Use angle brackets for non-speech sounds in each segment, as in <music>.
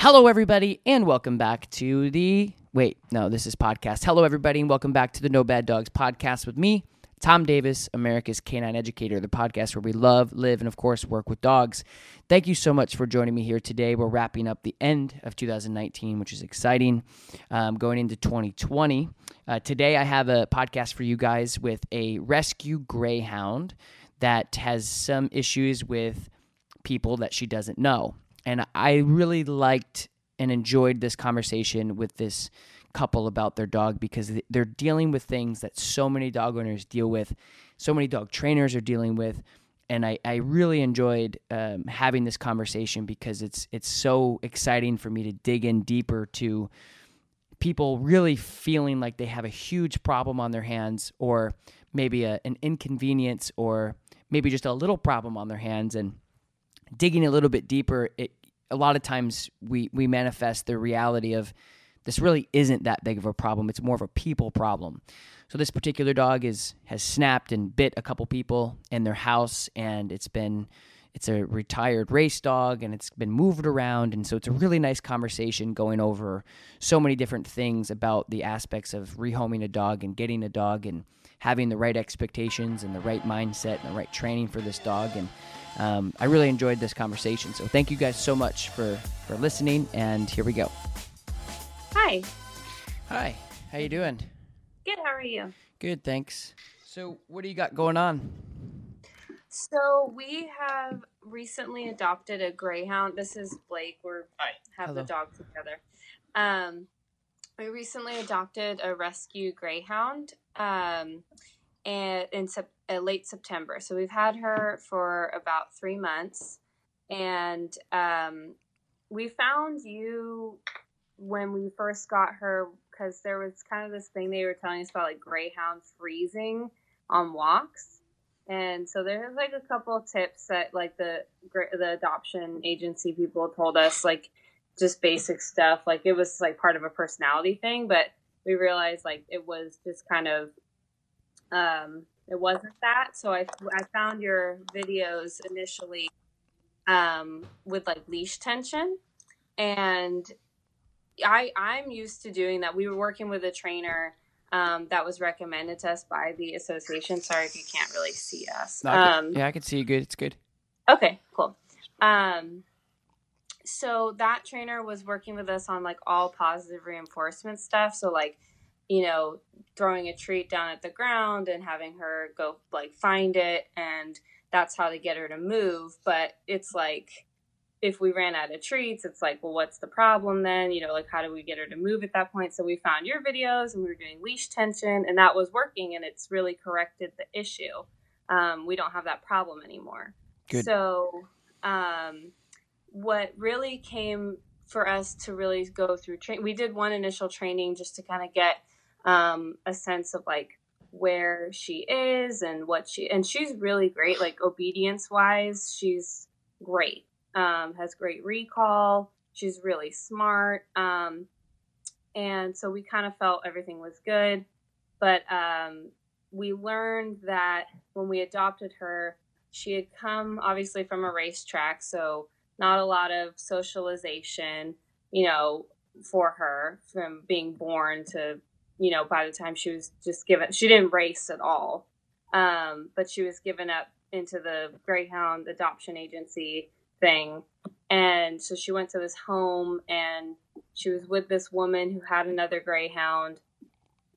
Hello, everybody, and welcome back to the. Wait, no, this is podcast. Hello, everybody, and welcome back to the No Bad Dogs podcast with me, Tom Davis, America's Canine Educator, the podcast where we love, live, and of course work with dogs. Thank you so much for joining me here today. We're wrapping up the end of 2019, which is exciting, um, going into 2020. Uh, today, I have a podcast for you guys with a rescue greyhound that has some issues with people that she doesn't know. And I really liked and enjoyed this conversation with this couple about their dog because they're dealing with things that so many dog owners deal with, so many dog trainers are dealing with. And I, I really enjoyed um, having this conversation because it's it's so exciting for me to dig in deeper to people really feeling like they have a huge problem on their hands or maybe a, an inconvenience or maybe just a little problem on their hands and digging a little bit deeper it a lot of times we we manifest the reality of this really isn't that big of a problem. It's more of a people problem. So this particular dog is has snapped and bit a couple people in their house, and it's been it's a retired race dog and it's been moved around and so it's a really nice conversation going over so many different things about the aspects of rehoming a dog and getting a dog and having the right expectations and the right mindset and the right training for this dog and um, I really enjoyed this conversation. So thank you guys so much for for listening. And here we go. Hi. Hi. How you doing? Good. How are you? Good. Thanks. So what do you got going on? So we have recently adopted a greyhound. This is Blake. We're Hi. have Hello. the dog together. Um, we recently adopted a rescue greyhound. Um, and in sep- uh, late September. So we've had her for about three months, and um, we found you when we first got her because there was kind of this thing they were telling us about like greyhounds freezing on walks. And so there's like a couple tips that like the the adoption agency people told us like just basic stuff like it was like part of a personality thing but we realized like it was just kind of um, it wasn't that. So I, I found your videos initially um, with like leash tension. And I, I'm used to doing that. We were working with a trainer um, that was recommended to us by the association. Sorry if you can't really see us. No, I can, yeah, I can see you good. It's good. Okay, cool. Um, so that trainer was working with us on like all positive reinforcement stuff. So like you know, throwing a treat down at the ground and having her go like find it and that's how to get her to move. But it's like if we ran out of treats, it's like, well, what's the problem then? You know, like how do we get her to move at that point? So we found your videos and we were doing leash tension and that was working and it's really corrected the issue. Um, we don't have that problem anymore. Good. So um, what really came for us to really go through training, we did one initial training just to kind of get um, a sense of like where she is and what she and she's really great like obedience wise she's great um, has great recall she's really smart um, and so we kind of felt everything was good but um, we learned that when we adopted her she had come obviously from a racetrack so not a lot of socialization you know for her from being born to you know, by the time she was just given, she didn't race at all, um, but she was given up into the Greyhound adoption agency thing. And so she went to this home and she was with this woman who had another Greyhound.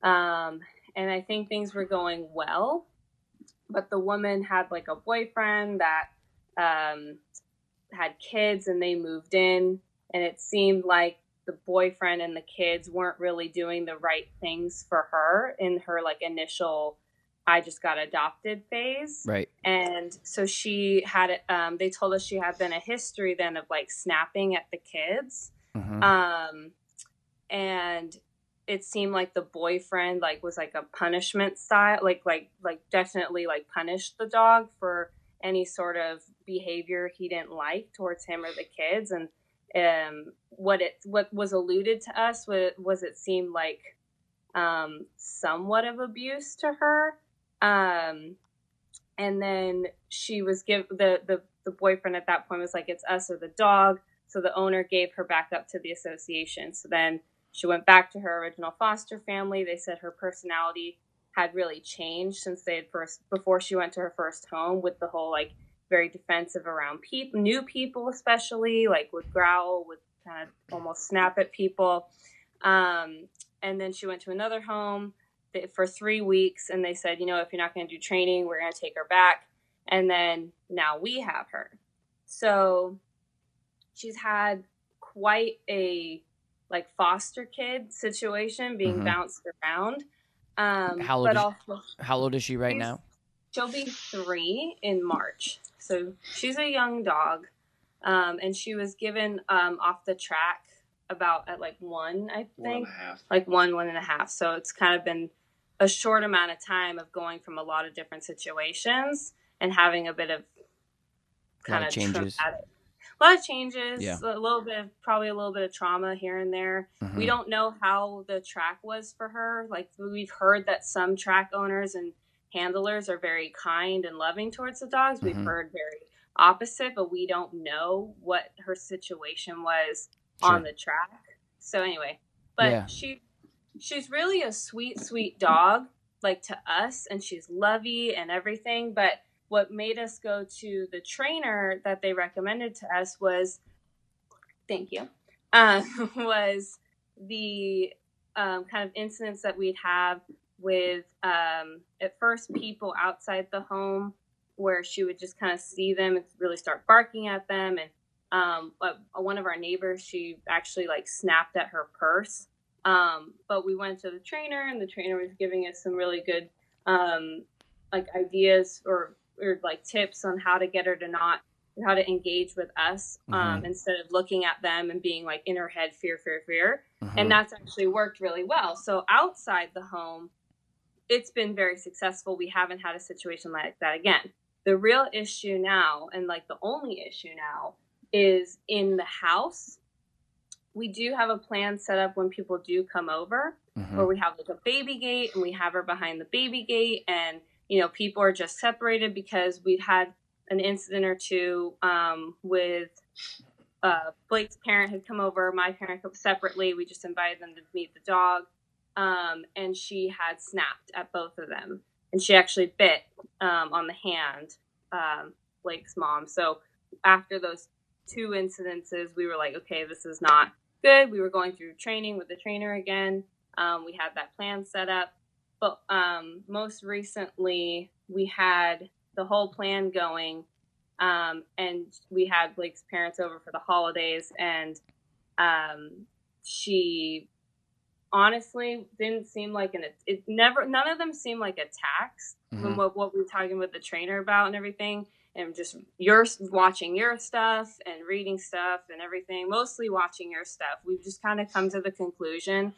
Um, and I think things were going well, but the woman had like a boyfriend that um, had kids and they moved in. And it seemed like the boyfriend and the kids weren't really doing the right things for her in her like initial I just got adopted phase. Right. And so she had um, they told us she had been a history then of like snapping at the kids. Mhm. Um, and it seemed like the boyfriend like was like a punishment style, like, like, like definitely like punished the dog for any sort of behavior he didn't like towards him or the kids. And, um, what it, what was alluded to us was, was it seemed like, um, somewhat of abuse to her. Um, and then she was give the, the the boyfriend at that point was like it's us or the dog. So the owner gave her back up to the association. So then she went back to her original foster family. They said her personality had really changed since they had first before she went to her first home with the whole like very defensive around people, new people especially, like would growl, would kind of almost snap at people. Um, and then she went to another home for three weeks, and they said, you know, if you're not going to do training, we're going to take her back. And then now we have her. So she's had quite a like foster kid situation being Mhm. bounced around. Um, How old but is- also How old is she right now? she'll be three in March. So she's a young dog. Um, and she was given um, off the track about at like one, I think, a like one, one and a half. So it's kind of been a short amount of time of going from a lot of different situations and having a bit of kind of of changes. traumatic- A lot of changes, Yeah. a little bit of probably a little bit of trauma here and there. Mhm. We don't know how the track was for her. Like we've heard that some track owners and handlers are very kind and loving towards the dogs. We've Mhm. heard very opposite, but we don't know what her situation was Sure. on the track. So anyway, but Yeah. she she's really a sweet, sweet dog, like to us, and she's lovey and everything. But what made us go to the trainer that they recommended to us was, thank you, uh, <laughs> was the um, kind of incidents that we'd have with um, at first people outside the home where she would just kind of see them and really start barking at them. And um, one of our neighbors she actually like snapped at her purse. Um, but we went to the trainer and the trainer was giving us some really good um, like ideas or or like tips on how to get her to not how to engage with us um, instead of looking at them and being like in her head fear fear fear Mhm. and that's actually worked really well. So outside the home, it's been very successful. We haven't had a situation like that again. The real issue now, and like the only issue now, is in the house. We do have a plan set up when people do come over, Mhm. where we have like a baby gate and we have her behind the baby gate, and you know people are just separated because we've had an incident or two um, with uh, Blake's parent had come over, my parent separately. We just invited them to meet the dog. Um, and she had snapped at both of them. And she actually bit um, on the hand, um, Blake's mom. So after those two incidences, we were like, okay, this is not good. We were going through training with the trainer again. Um, we had that plan set up. But um, most recently, we had the whole plan going um, and we had Blake's parents over for the holidays, and um, she honestly didn't seem like an it never none of them seemed like attacks from Mhm. what, what we were talking with the trainer about and everything and just your watching your stuff and reading stuff and everything mostly watching your stuff we've just kind of come to the conclusion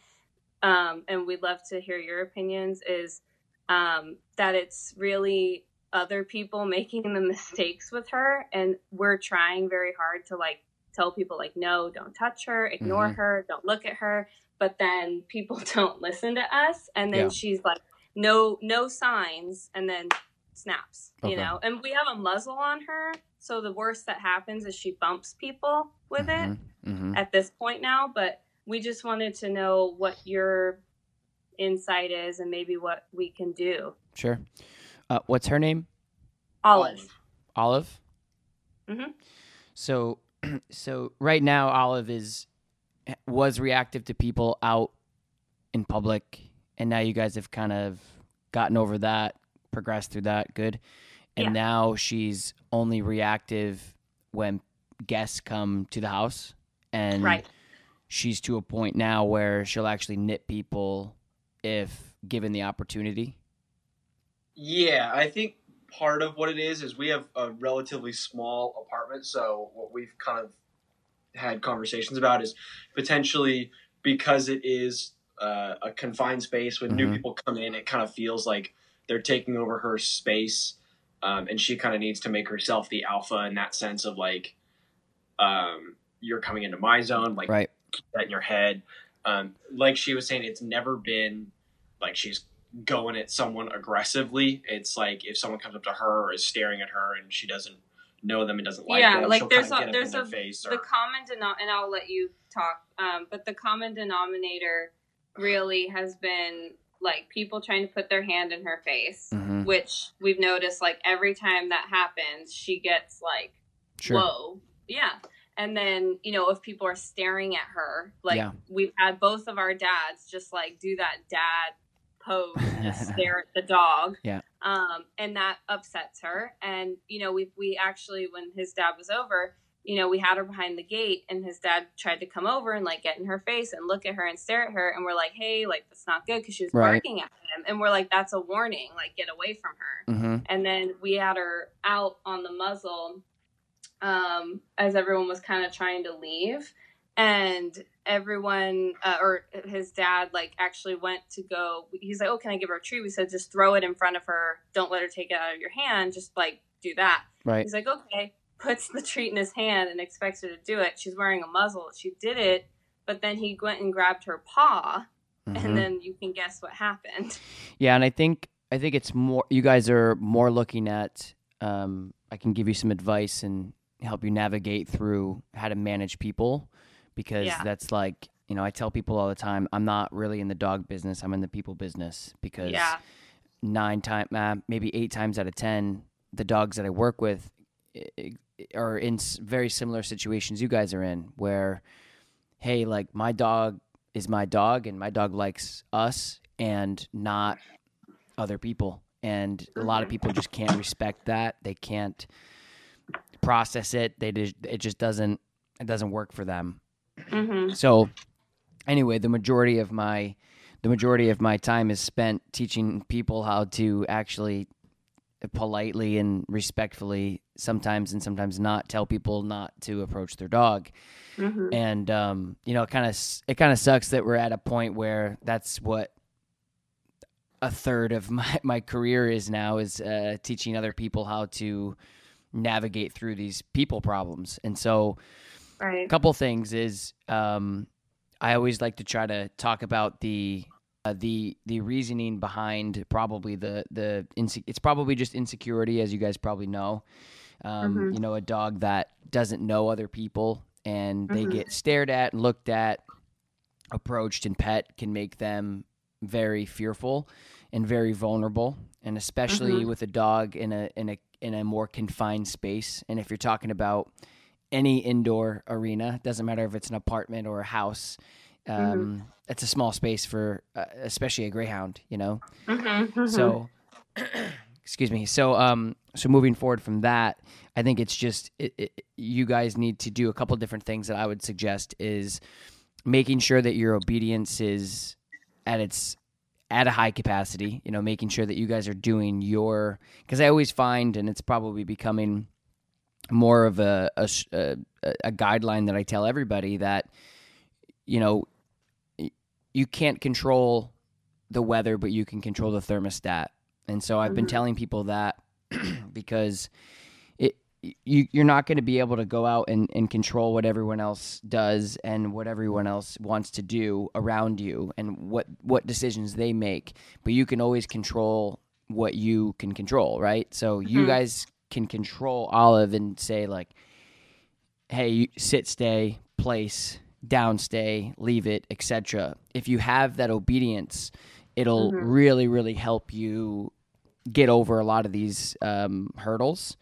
um, and we'd love to hear your opinions is um, that it's really other people making the <laughs> mistakes with her and we're trying very hard to like tell people like no don't touch her ignore Mhm. her don't look at her but then people <laughs> don't listen to us and then Yeah. she's like no no signs and then snaps Okay. you know and we have a muzzle on her so the worst that happens is she bumps people with it Mhm. Mhm. at this point now, but we just wanted to know what your insight is and maybe what we can do. Sure. Uh, what's her name? Olive. Olive. Mhm. So, <clears throat> so right now, Olive is was reactive to people out in public, and now you guys have kind of gotten over that, progressed through that. Good, and Yeah. now she's only reactive when guests come to the house, and Right. She's to a point now where she'll actually nip people if given the opportunity. Yeah, I think part of what it is is we have a relatively small apartment, so what we've kind of had conversations about is potentially because it is uh, a confined space when new Mhm. people come in, it kind of feels like they're taking over her space, um, and she kind of needs to make herself the alpha in that sense of like, um, you're coming into my zone, like Right. Keep that in your head. Um, like she was saying, it's never been like she's going at someone aggressively. It's like if someone comes up to her or is staring at her and she doesn't know them and doesn't like Yeah, them, like she'll there's kind a- get there's up in a- their face. the Or, common denom and I'll let you talk. Um, but the common denominator really has been like people trying to put their hand in her face, Mhm. which we've noticed like every time that happens, she gets like, Sure. whoa, yeah. And then you know if people are staring at her, like Yeah. we've had both of our dads just like do that dad pose, <laughs> stare at the dog. Yeah. Um, and that upsets her. And you know we we actually when his dad was over, you know, we had her behind the gate and his dad tried to come over and like get in her face and look at her and stare at her. And we're like, hey, like, that's not good because she was Right. barking at him. And we're like, that's a warning, like, get away from her. hmm And then we had her out on the muzzle um, as everyone was kind of trying to leave. And everyone, uh, or his dad, like, actually went to go. He's like, oh, can I give her a treat? We said, just throw it in front of her. Don't let her take it out of your hand. Just, like, do that. Right. He's like, okay, puts the treat in his hand and expects her to do it. She's wearing a muzzle. She did it, but then he went and grabbed her paw, Mhm. and then you can guess what happened. Yeah, and I think I think it's more. You guys are more looking at. Um, I can give you some advice and help you navigate through how to manage people, because Yeah. that's like you know I tell people all the time. I'm not really in the dog business. I'm in the people business because Yeah. nine time, uh, maybe eight times out of ten, the dogs that I work with are in very similar situations you guys are in, where, hey, like my dog is my dog, and my dog likes us, and not other people, and a lot of people just can't respect that. They can't process it. They just, it just doesn't it doesn't work for them. hmm So anyway, the majority of my the majority of my time is spent teaching people how to actually politely and respectfully sometimes and sometimes not tell people not to approach their dog hmm and um, you know it kind of it kind of sucks that we're at a point where that's what a third of <laughs> my, my career is now is uh, teaching other people how to navigate through these people problems and so Right. a couple things is um, I always like to try to talk about the uh, the the reasoning behind probably the the inse- it's probably just insecurity as you guys probably know. Um, Mhm. You know, a dog that doesn't know other people and they Mhm. get stared at and looked at, approached and pet can make them very fearful and very vulnerable, and especially Mhm. with a dog in a in a in a more confined space. And if you're talking about any indoor arena, doesn't matter if it's an apartment or a house. Um, It's a small space for, uh, especially a greyhound, you know. hmm So, <laughs> <clears throat> excuse me. So, um, so moving forward from that, I think it's just it, it, you guys need to do a couple different things that I would suggest is making sure that your obedience is at its at a high capacity. You know, making sure that you guys are doing your because I always find, and it's probably becoming more of a a, a a guideline that I tell everybody that you know you can't control the weather, but you can control the thermostat. And so I've been Mhm. telling people that <clears throat> because you you're not going to be able to go out and, and control what everyone else does and what everyone else wants to do around you and what what decisions they make, but you can always control what you can control, right? So you Mhm. guys can control Olive and say like hey, you sit, stay, place, down, stay, leave it, etc. If you have that obedience, it'll Mhm. really, really help you get over a lot of these um, hurdles.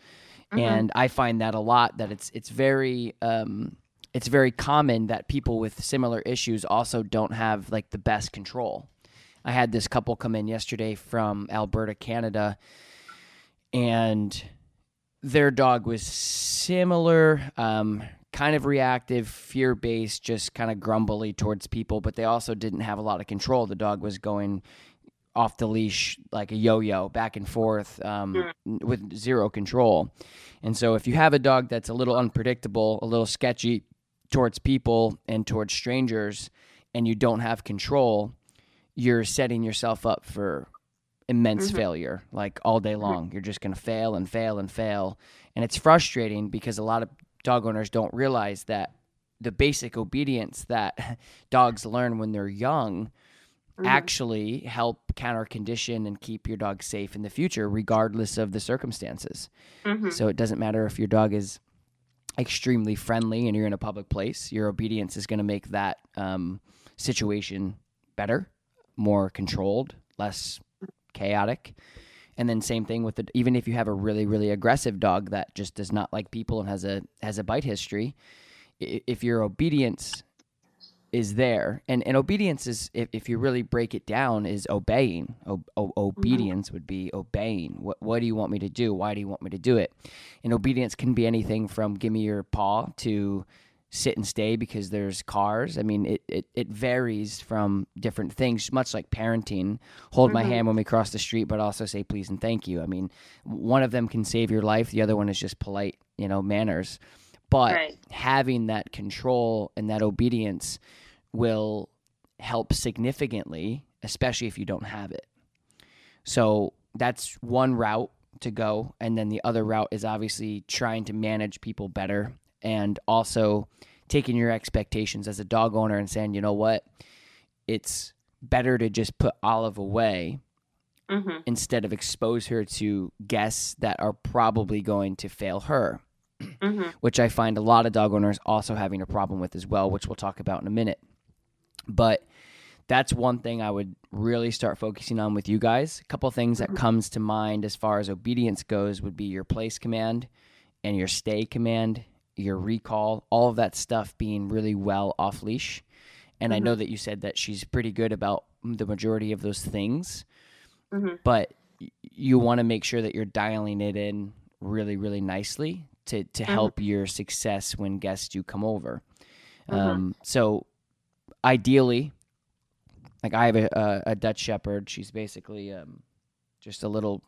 Mhm. And I find that a lot that it's it's very um, it's very common that people with similar issues also don't have like the best control. I had this couple come in yesterday from Alberta, Canada, and their dog was similar, um, kind of reactive, fear based, just kind of grumbly towards people, but they also didn't have a lot of control. The dog was going off the leash like a yo-yo back and forth um, Mm. with zero control. And so if you have a dog that's a little unpredictable, a little sketchy towards people and towards strangers and you don't have control, you're setting yourself up for immense Mhm. failure like all day long. You're just going to fail and fail and fail. And it's frustrating because a lot of dog owners don't realize that the basic obedience that <laughs> dogs learn when they're young Mhm. actually help counter condition and keep your dog safe in the future regardless of the circumstances. Mhm. So it doesn't matter if your dog is extremely friendly and you're in a public place, your obedience is going to make that um, situation better, more controlled, less chaotic. And then same thing with the even if you have a really really aggressive dog that just does not like people and has a has a bite history, if your obedience is there. And, and obedience is if, if you really break it down is obeying. O- o- obedience would be obeying. What, what do you want me to do? Why do you want me to do it? And obedience can be anything from give me your paw to sit and stay because there's cars. I mean it, it, it varies from different things much like parenting. Hold my Mhm. hand when we cross the street but also say please and thank you. I mean one of them can save your life the other one is just polite you know manners. But Right. having that control and that obedience will help significantly, especially if you don't have it. So that's one route to go. And then the other route is obviously trying to manage people better and also taking your expectations as a dog owner and saying, you know what, it's better to just put Olive away Mhm. instead of expose her to guests that are probably going to fail her Mhm. <clears throat> which I find a lot of dog owners also having a problem with as well, which we'll talk about in a minute. But that's one thing I would really start focusing on with you guys. A couple things that comes to mind as far as obedience goes would be your place command and your stay command, your recall, all of that stuff being really well off leash. And I know that you said that she's pretty good about the majority of those things, Mhm. but you want to make sure that you're dialing it in really, really nicely to to help your success when guests do come over. Mhm. Um, so ideally, like I have a, a, a Dutch Shepherd. She's basically um, just a little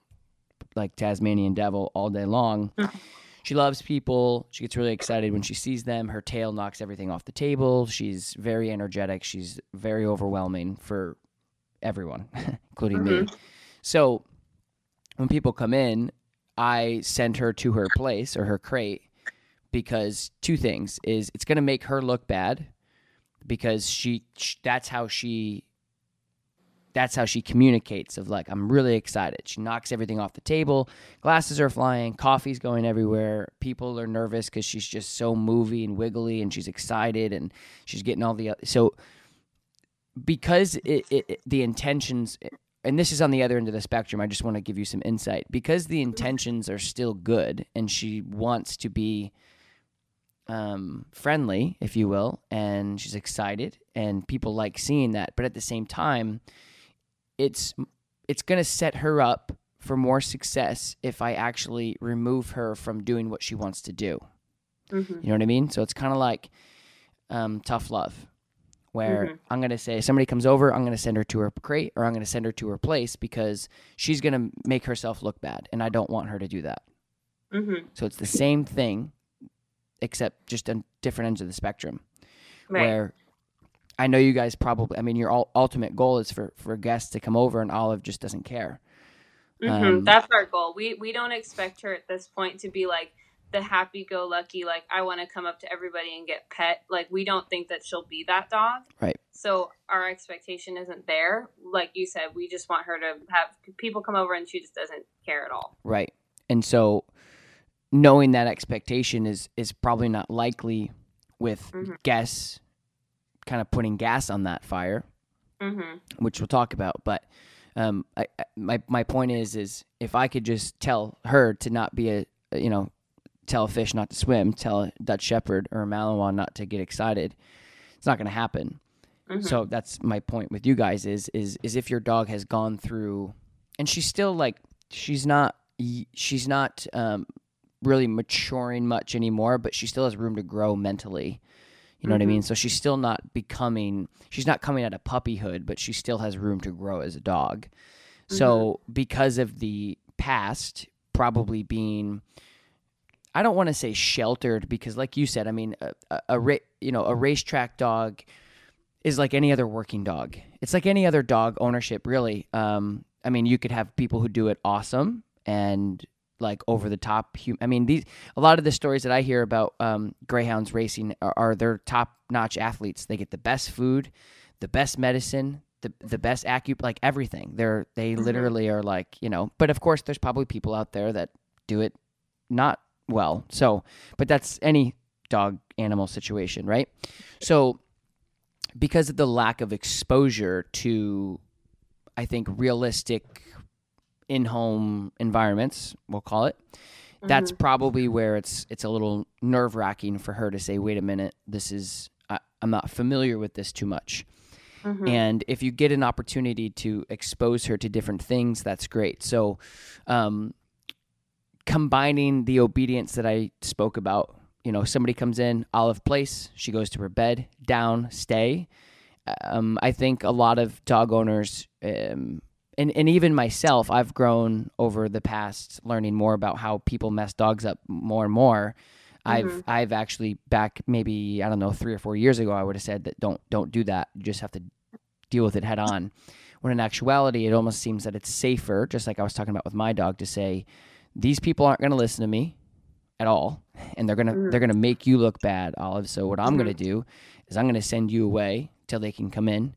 like Tasmanian devil all day long. She loves people. She gets really excited when she sees them. Her tail knocks everything off the table. She's very energetic. She's very overwhelming for everyone, <laughs> including me. So when people come in, I send her to her place or her crate because two things is it's going to make her look bad because she sh- that's how she that's how she communicates of like I'm really excited. She knocks everything off the table. Glasses are flying, coffee's going everywhere. People are nervous cuz she's just so movie and wiggly and she's excited and she's getting all the uh, so because it, it, it- the intentions and this is on the other end of the spectrum i just want to give you some insight because the intentions are still good and she wants to be um, friendly if you will and she's excited and people like seeing that but at the same time it's it's going to set her up for more success if i actually remove her from doing what she wants to do Mhm. you know what I mean? So it's kind of like um, tough love, where Mhm. I'm going to say somebody comes over, I'm going to send her to her crate or I'm going to send her to her place because she's going to make herself look bad, and I don't want her to do that. Mm-hmm. So it's the same thing, except just on different ends of the spectrum. Right. Where I know you guys probably, I mean, your ultimate goal is for for guests to come over, and Olive just doesn't care. Mhm. Um, That's our goal. We we don't expect her at this point to be like the happy go lucky, like I want to come up to everybody and get pet. Like we don't think that she'll be that dog. Right. So our expectation isn't there. Like you said, we just want her to have people come over and she just doesn't care at all. Right. And so knowing that expectation is is probably not likely with Mhm. guests kind of putting gas on that fire, Mm-hmm. which we'll talk about, but um, I, I- my my point is is if I could just tell her to not be a you know tell a fish not to swim, tell a Dutch Shepherd or a Malinois not to get excited, it's not going to happen. Mm-hmm. So that's my point with you guys is is is if your dog has gone through, and she's still like she's not she's not um, really maturing much anymore, but she still has room to grow mentally. You know what I mean? So she's still not becoming, she's not coming out of puppyhood, but she still has room to grow as a dog. So because of the past, probably being, I don't want to say sheltered because, like you said, I mean, a, a, a you know a racetrack dog is like any other working dog. It's like any other dog ownership, really. Um, I mean, you could have people who do it awesome and like over the top. Hum- I mean, these a lot of the stories that I hear about um, greyhounds racing are, are their top notch athletes. They get the best food, the best medicine, the the best acu like everything. They're they literally are like you know. But of course, there's probably people out there that do it not well. So, but that's any dog animal situation, right? So, because of the lack of exposure to, I think, realistic in home environments, we'll call it, that's probably where it's it's a little nerve wracking for her to say, "Wait a minute, this is I, I'm not familiar with this too much." Mhm. And if you get an opportunity to expose her to different things, that's great. So, um, combining the obedience that I spoke about, you know, somebody comes in, olive place, she goes to her bed, down, stay. Um, I think a lot of dog owners, um, and, and even myself, I've grown over the past learning more about how people mess dogs up more and more. I've mm-hmm. I've actually back maybe I don't know three or four years ago I would have said that don't don't do that. You just have to deal with it head on. When in actuality, it almost seems that it's safer, just like I was talking about with my dog, to say these people aren't going to listen to me at all, and they're gonna mm-hmm. they're gonna make you look bad, Olive. So what I'm gonna mm-hmm. do is I'm gonna send you away till they can come in,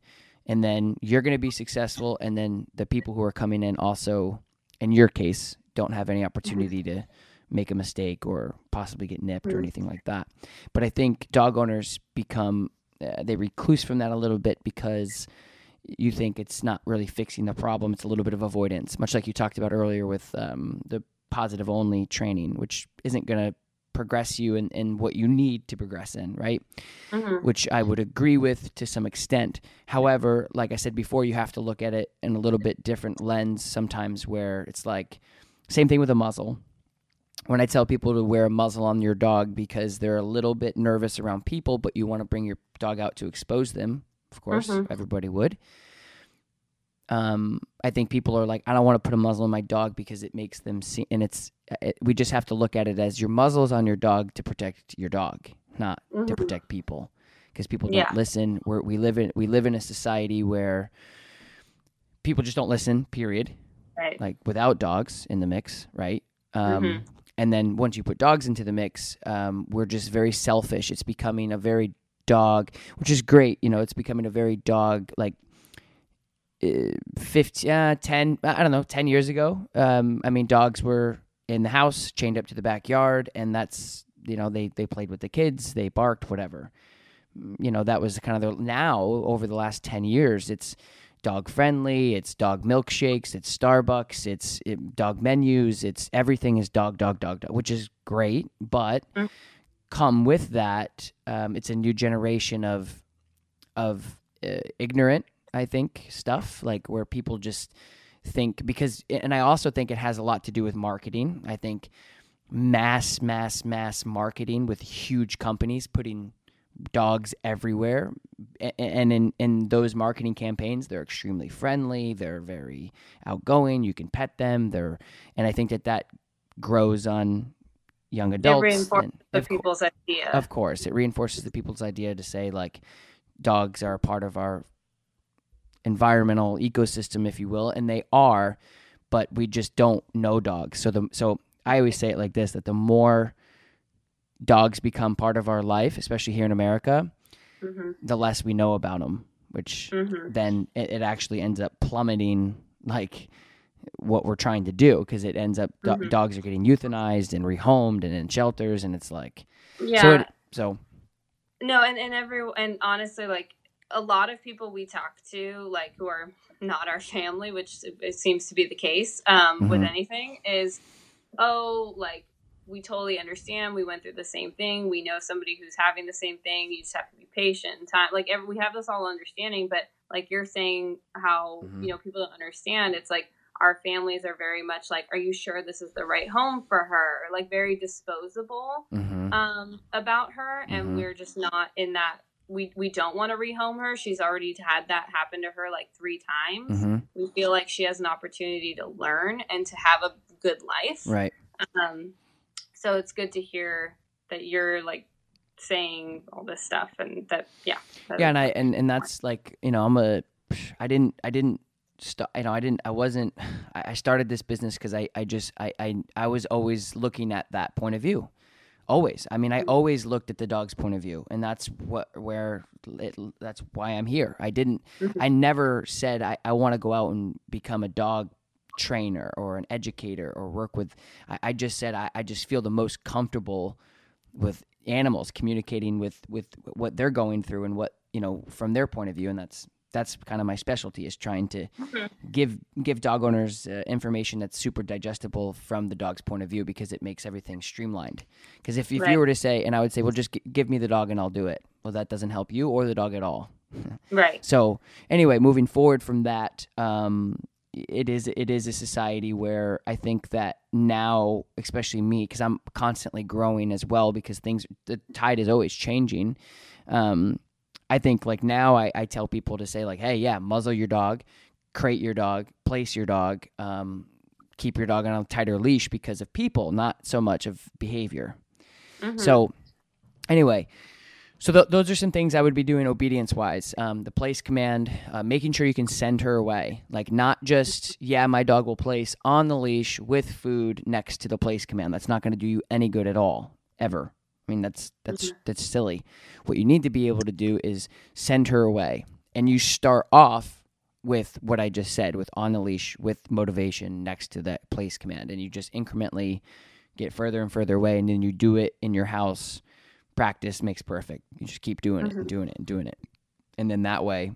and then you're gonna be successful, and then the people who are coming in also, in your case, don't have any opportunity to make a mistake or possibly get nipped or anything like that. But I think dog owners become uh, they recluse from that a little bit because you think it's not really fixing the problem. It's a little bit of avoidance, much like you talked about earlier with um, the positive only training, which isn't going to progress you in, in what you need to progress in, right? Mhm. Which I would agree with to some extent. However, like I said before, you have to look at it in a little bit different lens sometimes where it's like, same thing with a muzzle. When I tell people to wear a muzzle on your dog because they're a little bit nervous around people, but you want to bring your dog out to expose them, of course, Mhm. everybody would. Um, I think people are like, I don't want to put a muzzle on my dog because it makes them see, and it's, it, we just have to look at it as your muzzle is on your dog to protect your dog, not to Mhm. protect people, because people don't Yeah. listen. We're, we live in we live in a society where people just don't listen. Period Right. like without dogs in the mix, right? Um, Mhm. And then once you put dogs into the mix, um, we're just very selfish. It's becoming a very dog, which is great. You know, it's becoming a very dog like. Uh, 50, uh, 10, I don't know, 10 years ago. Um, I mean, dogs were in the house, chained up to the backyard, and that's, you know, they, they played with the kids, they barked, whatever. Mm, You know, that was kind of the, now over the last 10 years, it's, dog friendly. It's dog milkshakes. It's Starbucks. It's it, dog menus. It's everything is dog, dog, dog, dog, which is great. But Mm. come with that, um, it's a new generation of of uh, ignorant. I think stuff like where people just think because, and I also think it has a lot to do with marketing. I think mass, mass, mass marketing with huge companies putting dogs everywhere and in in those marketing campaigns they're extremely friendly they're very outgoing you can pet them they're and i think that that grows on young It adults reinforces and the people's idea. of course it reinforces the people's idea to say like dogs are a part of our environmental ecosystem if you will and they are but we just don't know dogs so the so i always say it like this that the more dogs become part of our life especially here in america hmm the less we know about them, which hmm then it, it actually ends up plummeting like what we're trying to do because it ends up do- Mhm. dogs are getting euthanized and rehomed and in shelters and it's like Yeah. so it, so No, and and every and honestly, like a lot of people we talk to, like who are not our family, which it seems to be the case um, with Mhm. anything, is oh, like we totally understand. We went through the same thing. We know somebody who's having the same thing. You just have to be patient and time. Like every, we have this all understanding, but like you're saying, how Mhm. you know people don't understand. It's like our families are very much like, "Are you sure this is the right home for her?" Like very disposable Mm-hmm. um, about her, and Mhm. we're just not in that. We we don't want to rehome her. She's already had that happen to her like three times. Mm-hmm. We feel like she has an opportunity to learn and to have a good life. Right. Um, so it's good to hear that you're like saying all this stuff and that yeah. that yeah and i and, and that's like you know i'm a i didn't i didn't st- you know i didn't i wasn't <sighs> i I started this business because I, I just I, I i was always looking at that point of view always. I mean i always looked at the dog's point of view and that's what where it, that's why i'm here. I didn't Mhm. i never said i, I want to go out and become a dog trainer or an educator or work with i, I just said I, I just feel the most comfortable with animals communicating with with what they're going through and what you know from their point of view and that's that's kind of my specialty is trying to give give dog owners uh, information that's super digestible from the dog's point of view because it makes everything streamlined because if, if Right. you were to say and i would say well just g- give me the dog and i'll do it well that doesn't help you or the dog at all <laughs> right. so anyway, moving forward from that, um, it is it is a society where I think that now, especially me, because I'm constantly growing as well, because things the tide is always changing. Um, I think like now I, I tell people to say like, hey, yeah, muzzle your dog, crate your dog, place your dog, um, keep your dog on a tighter leash because of people, not so much of behavior. Mhm. So, anyway, so th- those are some things I would be doing obedience wise. Um, the place command, uh, making sure you can send her away. Like, not just, yeah, my dog will place on the leash with food next to the place command. That's not going to do you any good at all, ever. I mean, that's that's mm-hmm. that's silly. What you need to be able to do is send her away, and you start off with what I just said, with on the leash, with motivation next to that place command, and you just incrementally get further and further away, and then you do it in your house. Practice makes perfect. You just keep doing it and doing it and doing it, and then that way,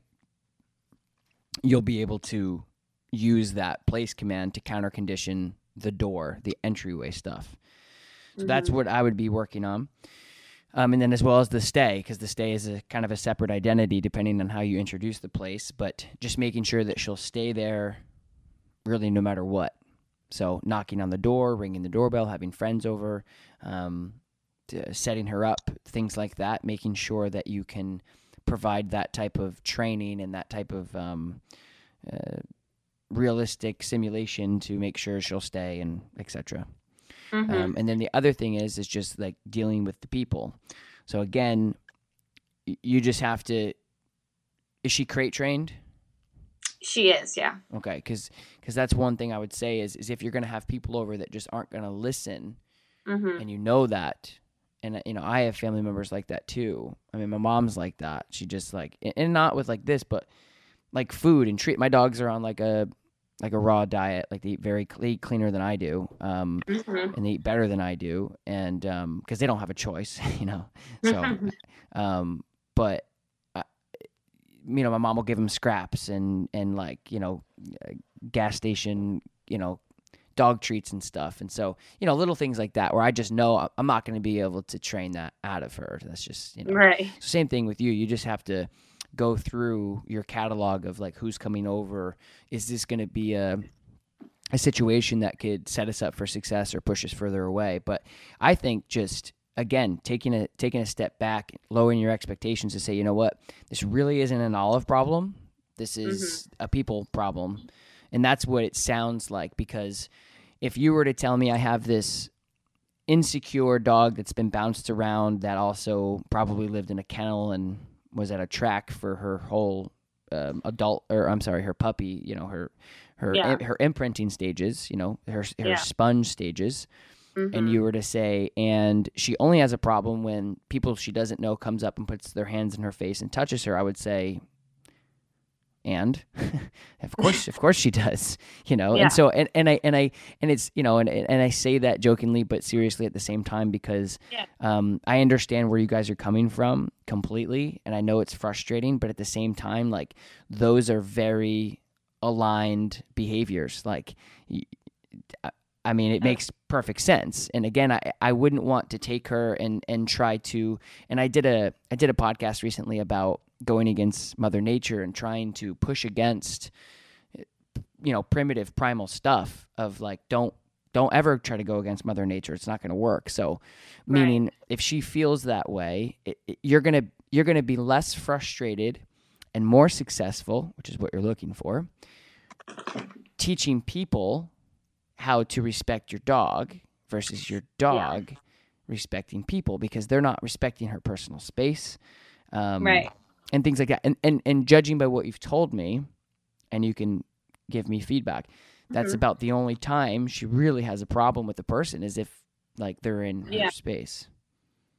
you'll be able to use that place command to counter condition the door, the entryway stuff. So that's Mhm. what I would be working on. Um, and then as well as the stay, because the stay is a kind of a separate identity depending on how you introduce the place, but just making sure that she'll stay there really no matter what. So knocking on the door, ringing the doorbell, having friends over, um, setting her up, things like that, making sure that you can provide that type of training and that type of um, uh, realistic simulation to make sure she'll stay and etc. Mhm. Um, and then the other thing is is just like dealing with the people. So again, y- you just have to. Is she crate trained? she is, yeah. Okay, because because that's one thing I would say is is if you're gonna have people over that just aren't gonna listen, hmm and you know that, and you know I have family members like that too. I mean, my mom's like that. She just like and not with like this, but like food and treat. My dogs are on like a like a raw diet. Like they eat very they eat cleaner than I do. Um, hmm and they eat better than I do, and because they don't have a choice, <laughs> you know. So, <laughs> um, but uh, you know, my mom will give them scraps and and like you know, uh, gas station, you know, dog treats and stuff, and so you know, little things like that where I just know I- I'm not going to be able to train that out of her. That's just you know, Right. same thing with you. You just have to go through your catalog of like who's coming over. Is this going to be a a situation that could set us up for success or push us further away? But I think just again taking a taking a step back, lowering your expectations to say, you know what, this really isn't an olive problem. This is mm-hmm. a people problem, and that's what it sounds like. Because if you were to tell me I have this insecure dog that's been bounced around that also probably lived in a kennel and was at a track for her whole um, adult or I'm sorry her puppy you know her her Yeah. her imprinting stages you know her her Yeah. sponge stages and Mhm. you were to say and she only has a problem when people she doesn't know comes up and puts their hands in her face and touches her I would say and <laughs> of course <laughs> of course she does you know Yeah. and so and, and i and i and it's you know and, and i say that jokingly but seriously at the same time because Yeah. um i understand where you guys are coming from completely and i know it's frustrating but at the same time like those are very aligned behaviors like i mean, it makes perfect sense. And again, I, I wouldn't want to take her and, and try to. And I did a I did a podcast recently about going against Mother Nature and trying to push against you know primitive primal stuff of like don't don't ever try to go against mother nature it's not going to work so meaning right. if she feels that way it, it, you're going to you're going to be less frustrated and more successful which is what you're looking for teaching people how to respect your dog versus your dog yeah. respecting people because they're not respecting her personal space um, right and things like that and, and and judging by what you've told me and you can give me feedback that's mm-hmm. about the only time she really has a problem with the person is if like they're in yeah. her space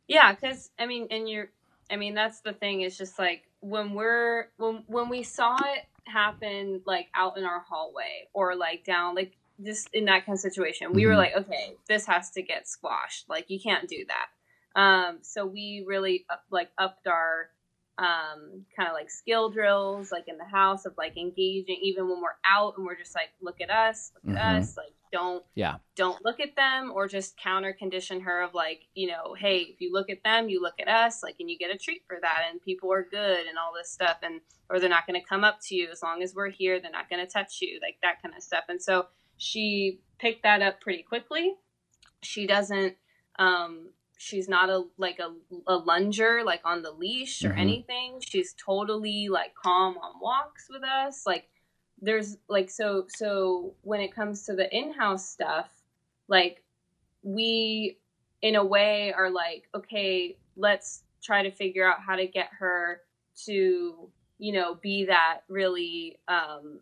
yeah because i mean and you're i mean that's the thing It's just like when we're when when we saw it happen like out in our hallway or like down like just in that kind of situation we mm-hmm. were like okay this has to get squashed like you can't do that um so we really up, like upped our um, kind of like skill drills, like in the house of like engaging, even when we're out and we're just like, look at us, look at mm-hmm. us, like don't, yeah, don't look at them, or just counter condition her of like, you know, hey, if you look at them, you look at us, like, and you get a treat for that, and people are good and all this stuff, and or they're not going to come up to you as long as we're here, they're not going to touch you, like that kind of stuff, and so she picked that up pretty quickly. She doesn't um, she's not a like a, a lunger like on the leash or mm-hmm. anything she's totally like calm on walks with us like there's like so so when it comes to the in-house stuff like we in a way are like okay let's try to figure out how to get her to you know be that really um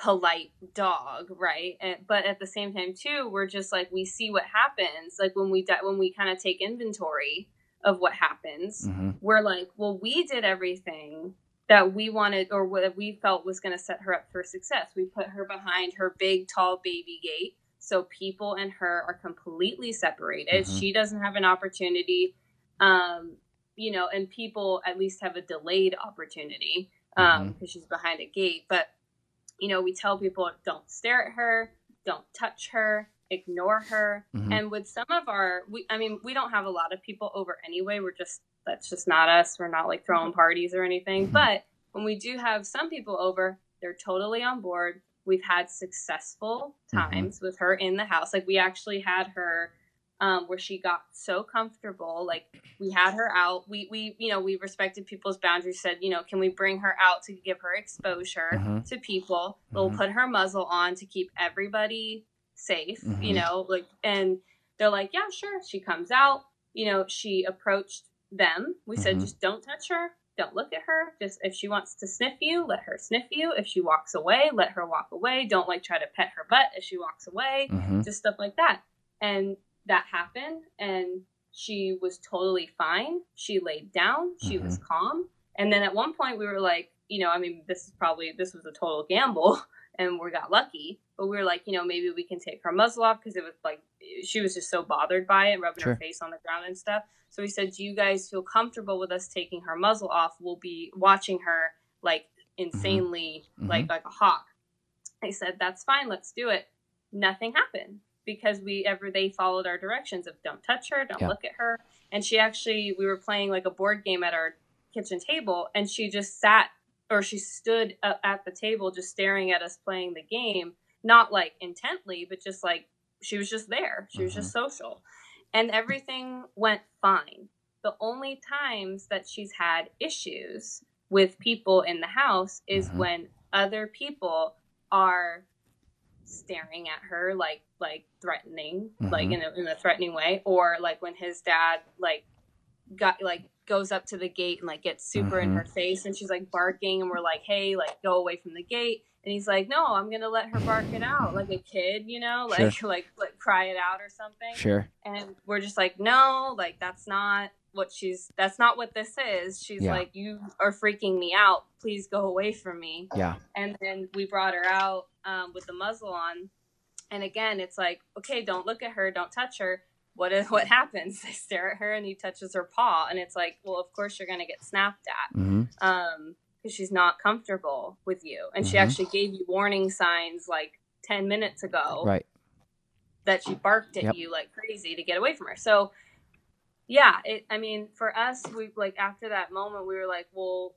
polite dog, right? And, but at the same time, too, we're just like we see what happens. Like when we when we kind of take inventory of what happens, mm-hmm. we're like, well, we did everything that we wanted or what we felt was going to set her up for success. We put her behind her big, tall baby gate. So people and her are completely separated. Mm-hmm. She doesn't have an opportunity, um, you know, and people at least have a delayed opportunity because um, mm-hmm. she's behind a gate. But you know, we tell people don't stare at her, don't touch her, ignore her. Mm-hmm. And with some of our, we, I mean, we don't have a lot of people over anyway. We're just, that's just not us. We're not like throwing parties or anything. Mm-hmm. But when we do have some people over, they're totally on board. We've had successful mm-hmm. times mm-hmm. with her in the house. Like we actually had her um, where she got so comfortable. Like we had her out. We we you know we respected people's boundaries. Said you know can we bring her out to give her exposure mm-hmm. to people? Mm-hmm. We'll put her muzzle on to keep everybody safe. Mm-hmm. You know like and they're like yeah sure. She comes out. You know she approached them. We said mm-hmm. just don't touch her. Don't look at her. Just if she wants to sniff you, let her sniff you. If she walks away, let her walk away. Don't like try to pet her butt as she walks away. Mm-hmm. Just stuff like that. And that happened and she was totally fine. She laid down, she mm-hmm. was calm. And then at one point we were like, you know, I mean, this is probably this was a total gamble <laughs> and we got lucky, but we were like, you know, maybe we can take her muzzle off because it was like she was just so bothered by it, rubbing sure. her face on the ground and stuff. So we said, "Do you guys feel comfortable with us taking her muzzle off? We'll be watching her like mm-hmm. insanely mm-hmm. like like a hawk." I said, "That's fine. Let's do it." Nothing happened because we ever they followed our directions of don't touch her, don't yeah. look at her. And she actually we were playing like a board game at our kitchen table and she just sat or she stood up at the table just staring at us playing the game, not like intently, but just like she was just there. She was mm-hmm. just social. And everything went fine. The only times that she's had issues with people in the house is mm-hmm. when other people are staring at her like like threatening mm-hmm. like in a, in a threatening way or like when his dad like got like goes up to the gate and like gets super mm-hmm. in her face and she's like barking and we're like hey like go away from the gate and he's like no i'm gonna let her bark it out like a kid you know like sure. like like cry it out or something sure and we're just like no like that's not what she's that's not what this is she's yeah. like you are freaking me out please go away from me yeah and then we brought her out um, with the muzzle on. And again it's like okay don't look at her don't touch her. What is <laughs> what happens? They stare at her and he touches her paw. And it's like well of course you're gonna get snapped at mm-hmm. um because she's not comfortable with you. And mm-hmm. she actually gave you warning signs like 10 minutes ago right. that she barked at yep. you like crazy to get away from her. So yeah, it, I mean, for us, we like after that moment, we were like, well,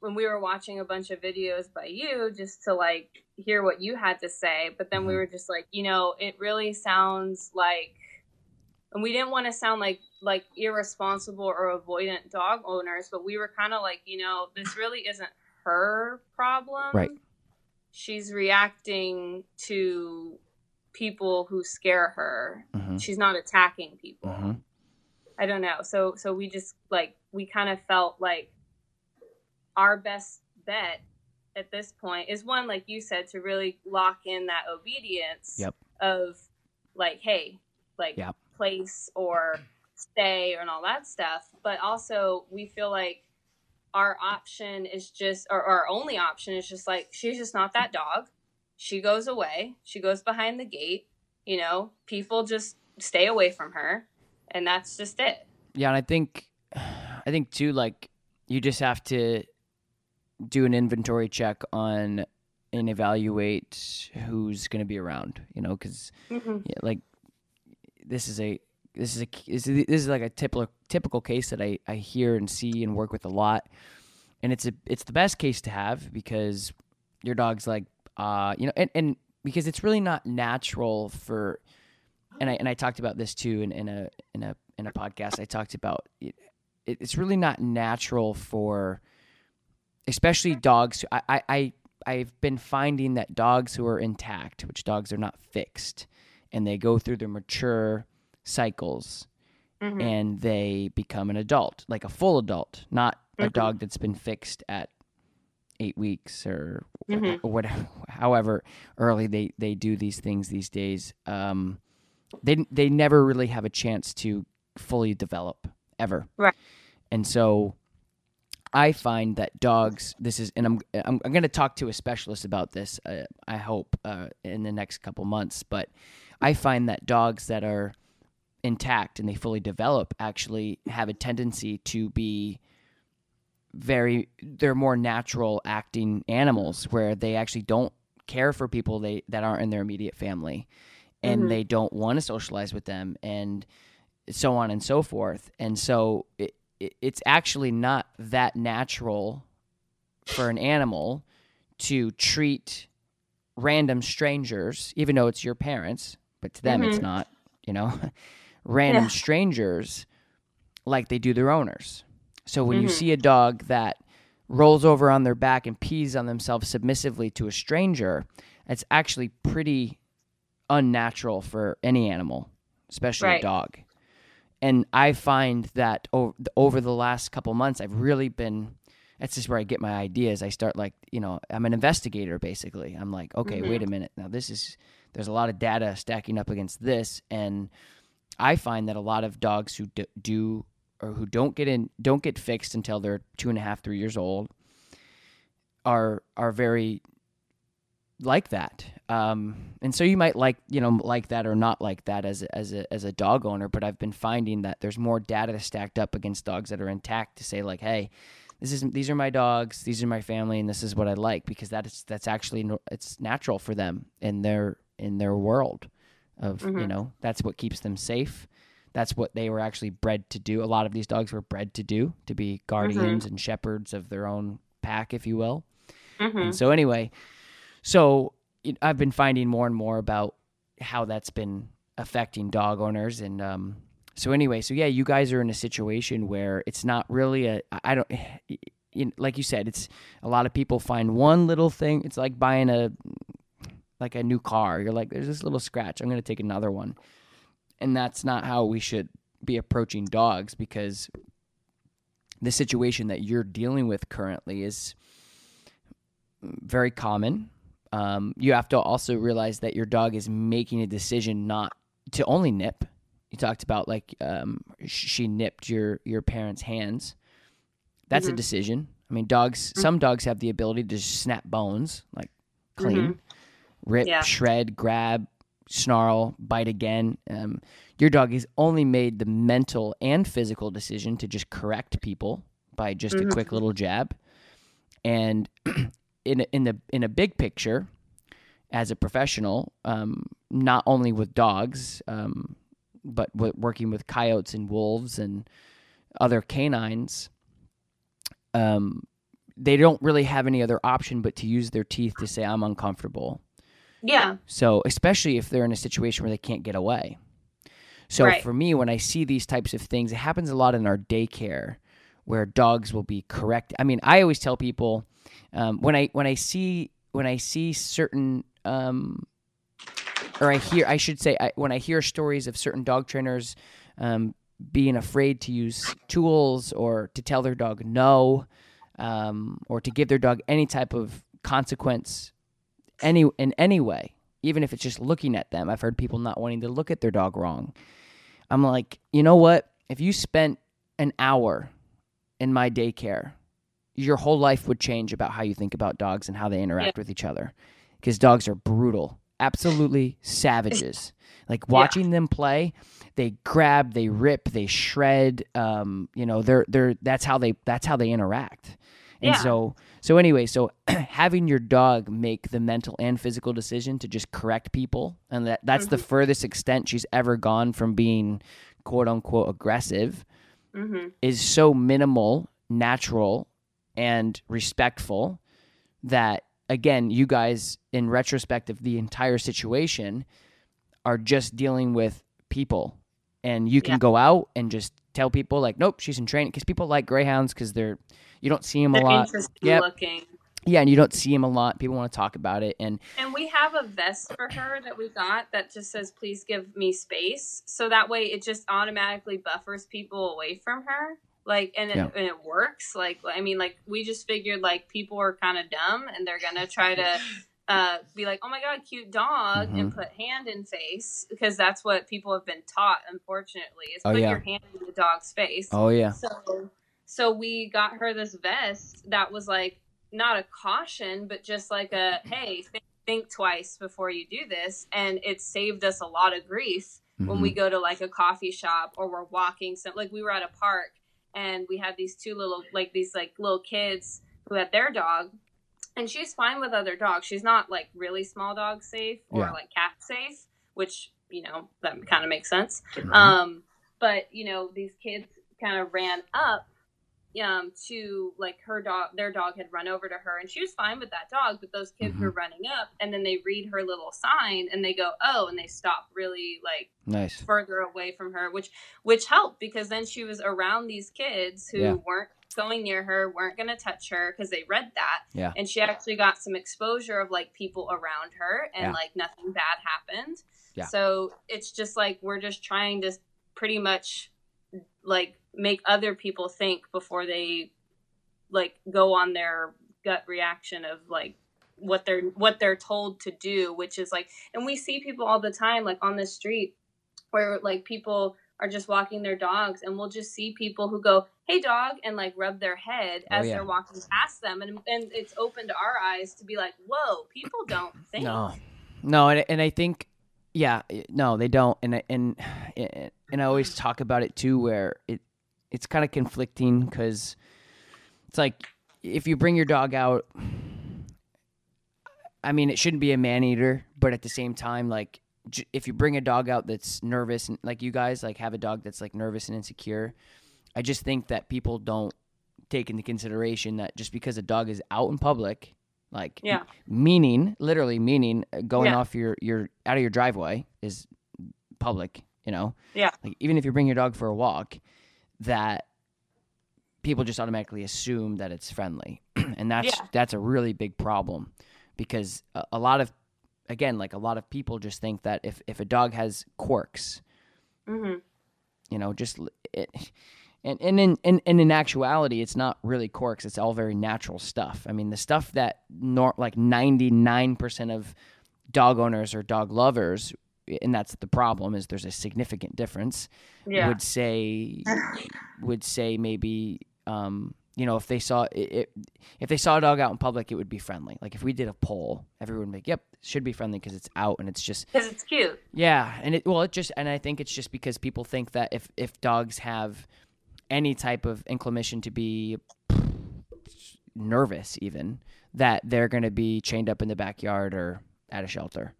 when we were watching a bunch of videos by you just to like hear what you had to say, but then we Mhm. were just like, you know, it really sounds like and we didn't want to sound like like irresponsible or avoidant dog owners, but we were kind of like, you know, this really isn't her problem. Right. She's reacting to people who scare her. hmm She's not attacking people. hmm I don't know. So so we just like we kind of felt like our best bet at this point is one like you said to really lock in that obedience Yep. of like hey like Yep. place or stay and all that stuff. But also we feel like our option is just or our only option is just like she's just not that dog. She goes away. She goes behind the gate you know? People just stay away from her and that's just it. Yeah, and I think, <sighs> I think too, like you just have to do an inventory check on and evaluate who's going to be around. You know, because mm-hmm. yeah, like this is a this is a this is, like a typical typical case that I I hear and see and work with a lot, and it's a it's the best case to have because your dog's like uh you know and and because it's really not natural for and I and I talked about this too in, in a in a in a podcast I talked about it, it's really not natural for especially dogs I, I I I've been finding that dogs who are intact which dogs are not fixed and they go through their mature cycles Mm-hmm. and they become an adult like a full adult not a Mhm. dog that's been fixed at eight weeks or Mhm. or whatever <laughs> however early they they do these things these days um they they never really have a chance to fully develop ever Right. and so i find that dogs this is and i'm i'm, I'm going to talk to a specialist about this uh, i hope uh, in the next couple months but i find that dogs that are intact and they fully develop actually have a tendency to be very they're more natural acting animals where they actually don't care for people they that aren't in their immediate family and Mhm. they don't want to socialize with them and so on and so forth and so it, it's actually not that natural for an animal to treat random strangers even though it's your parents but to them it's Mhm. not you know <laughs> random Yeah. strangers like they do their owners so when you Mhm. see a dog that rolls over on their back and pees on themselves submissively to a stranger, it's actually pretty unnatural for any animal, especially a dog. And I find that over, over the last couple months, I've really been. That's just where I get my ideas. I start like, you know, I'm an investigator basically. I'm like, okay, mm-hmm. wait a minute. Now this is there's a lot of data stacking up against this, and I find that a lot of dogs who do, do or who don't get in don't get fixed until they're two and a half three years old are are very like that um, and so you might like you know like that or not like that as a, as a as a dog owner but i've been finding that there's more data stacked up against dogs that are intact to say like hey this is these are my dogs these are my family and this is what i like because that is that's actually it's natural for them in their in their world of you Mhm. know that's what keeps them safe that's what they were actually bred to do a lot of these dogs were bred to do to be guardians and shepherds of their own pack if you will Mm-hmm. and so anyway, so I've been finding more and more about how that's been affecting dog owners, and um, so anyway, so yeah, you guys are in a situation where it's not really a I don't. Like you said, it's a lot of people find one little thing. It's like buying a like a new car. You're like, there's this little scratch. I'm going to take another one, and that's not how we should be approaching dogs because the situation that you're dealing with currently is very common. Um, you have to also realize that your dog is making a decision not to only nip. You talked about like um, she nipped your your parents' hands. That's a Mhm. decision. I mean, dogs. Some dogs have the ability to just snap bones, like clean, rip, Yeah. shred, grab, snarl, bite again. Um, your dog has only made the mental and physical decision to just correct people by just a Mhm. quick little jab. And <clears throat> in a, in the in a big picture, as a professional, um, not only with dogs, um, but with working with coyotes and wolves and other canines, um, they don't really have any other option but to use their teeth to say I'm uncomfortable. Yeah. So, especially if they're in a situation where they can't get away. So, Right. for me, when I see these types of things, it happens a lot in our daycare where dogs will be correct. I mean, I always tell people um, when I when I see when I see certain um, or I hear I should say I, when I hear stories of certain dog trainers um, being afraid to use tools or to tell their dog no um, or to give their dog any type of consequence any in any way even if it's just looking at them i've heard people not wanting to look at their dog wrong i'm like you know what if you spent an hour in my daycare your whole life would change about how you think about dogs and how they interact with each other because dogs are brutal absolutely savages. Like watching them play they grab they rip they shred um, you know they're they're that's how they that's how they interact. And Yeah. so so anyway so <clears throat> having your dog make the mental and physical decision to just correct people and that that's the furthest extent she's ever gone from being quote unquote aggressive hmm is so minimal, natural, and respectful that again, you guys, in retrospect of the entire situation, are just dealing with people, and you can Yeah. go out and just tell people like, nope, she's in training because people like greyhounds because they're you don't see them a They're lot. interesting Yep. looking. Yeah, and you don't see him a lot. People want to talk about it, and And we have a vest for her that we got that just says, please give me space. So that way it just automatically buffers people away from her. Like, and it, Yeah. and it works. Like, I mean, like, we just figured, like, people are kind of dumb and they're going to try to <laughs> uh, be like, oh my God, cute dog, Mm-hmm. and put hand in face because that's what people have been taught, unfortunately, is Oh, put yeah. your hand in the dog's face. oh yeah, So, so we got her this vest that was like not a caution, but just like a hey, think, think twice before you do this, and it saved us a lot of grief when we go to like a coffee shop or we're walking. So like we were at a park and we had these two little like these like little kids who had their dog. And she's fine with other dogs. She's not like really small dog safe or Yeah. like cat safe, which you know that kind of makes sense. Mm-hmm. Um, but you know, these kids kind of ran up um to like her dog their dog had run over to her and she was fine with that dog but those kids Mhm. were running up and then they read her little sign and they go oh and they stop really like nice. further away from her which which helped because then she was around these kids who Yeah. weren't going near her weren't going to touch her because they read that Yeah. and she actually got some exposure of like people around her and Yeah. like nothing bad happened Yeah. so it's just like we're just trying to pretty much like make other people think before they like go on their gut reaction of like what they're what they're told to do which is like and we see people all the time like on the street where like people are just walking their dogs and we'll just see people who go hey dog and like rub their head Oh, as yeah. they're walking past them. And and it's opened our eyes to be like whoa people don't <sighs> think. No, no, and and I think, yeah, no, they don't, and <sighs> and and I always talk about it too, where it it's kind of conflicting because it's like if you bring your dog out, I mean, it shouldn't be a man eater, but at the same time, like j- if you bring a dog out that's nervous and like you guys like have a dog that's like nervous and insecure, I just think that people don't take into consideration that just because a dog is out in public, like Yeah. meaning literally meaning uh, going Yeah. off your your out of your driveway is public you know Yeah. like even if you bring your dog for a walk that people just automatically assume that it's friendly. <clears throat> And that's Yeah. that's a really big problem because a, a lot of again like a lot of people just think that if if a dog has quirks hmm you know just it and, and in and, and in actuality it's not really quirks. It's all very natural stuff. I mean the stuff that nor, like 99% of dog owners or dog lovers and that's the problem is there's a significant difference. Yeah. Would say <sighs> would say maybe um you know if they saw it, it if they saw a dog out in public it would be friendly. Like if we did a poll everyone would be like yep should be friendly because it's out and it's just because it's cute. Yeah, and it well, it just and I think it's just because people think that if if dogs have any type of inclination to be nervous, even that they're going to be chained up in the backyard or at a shelter.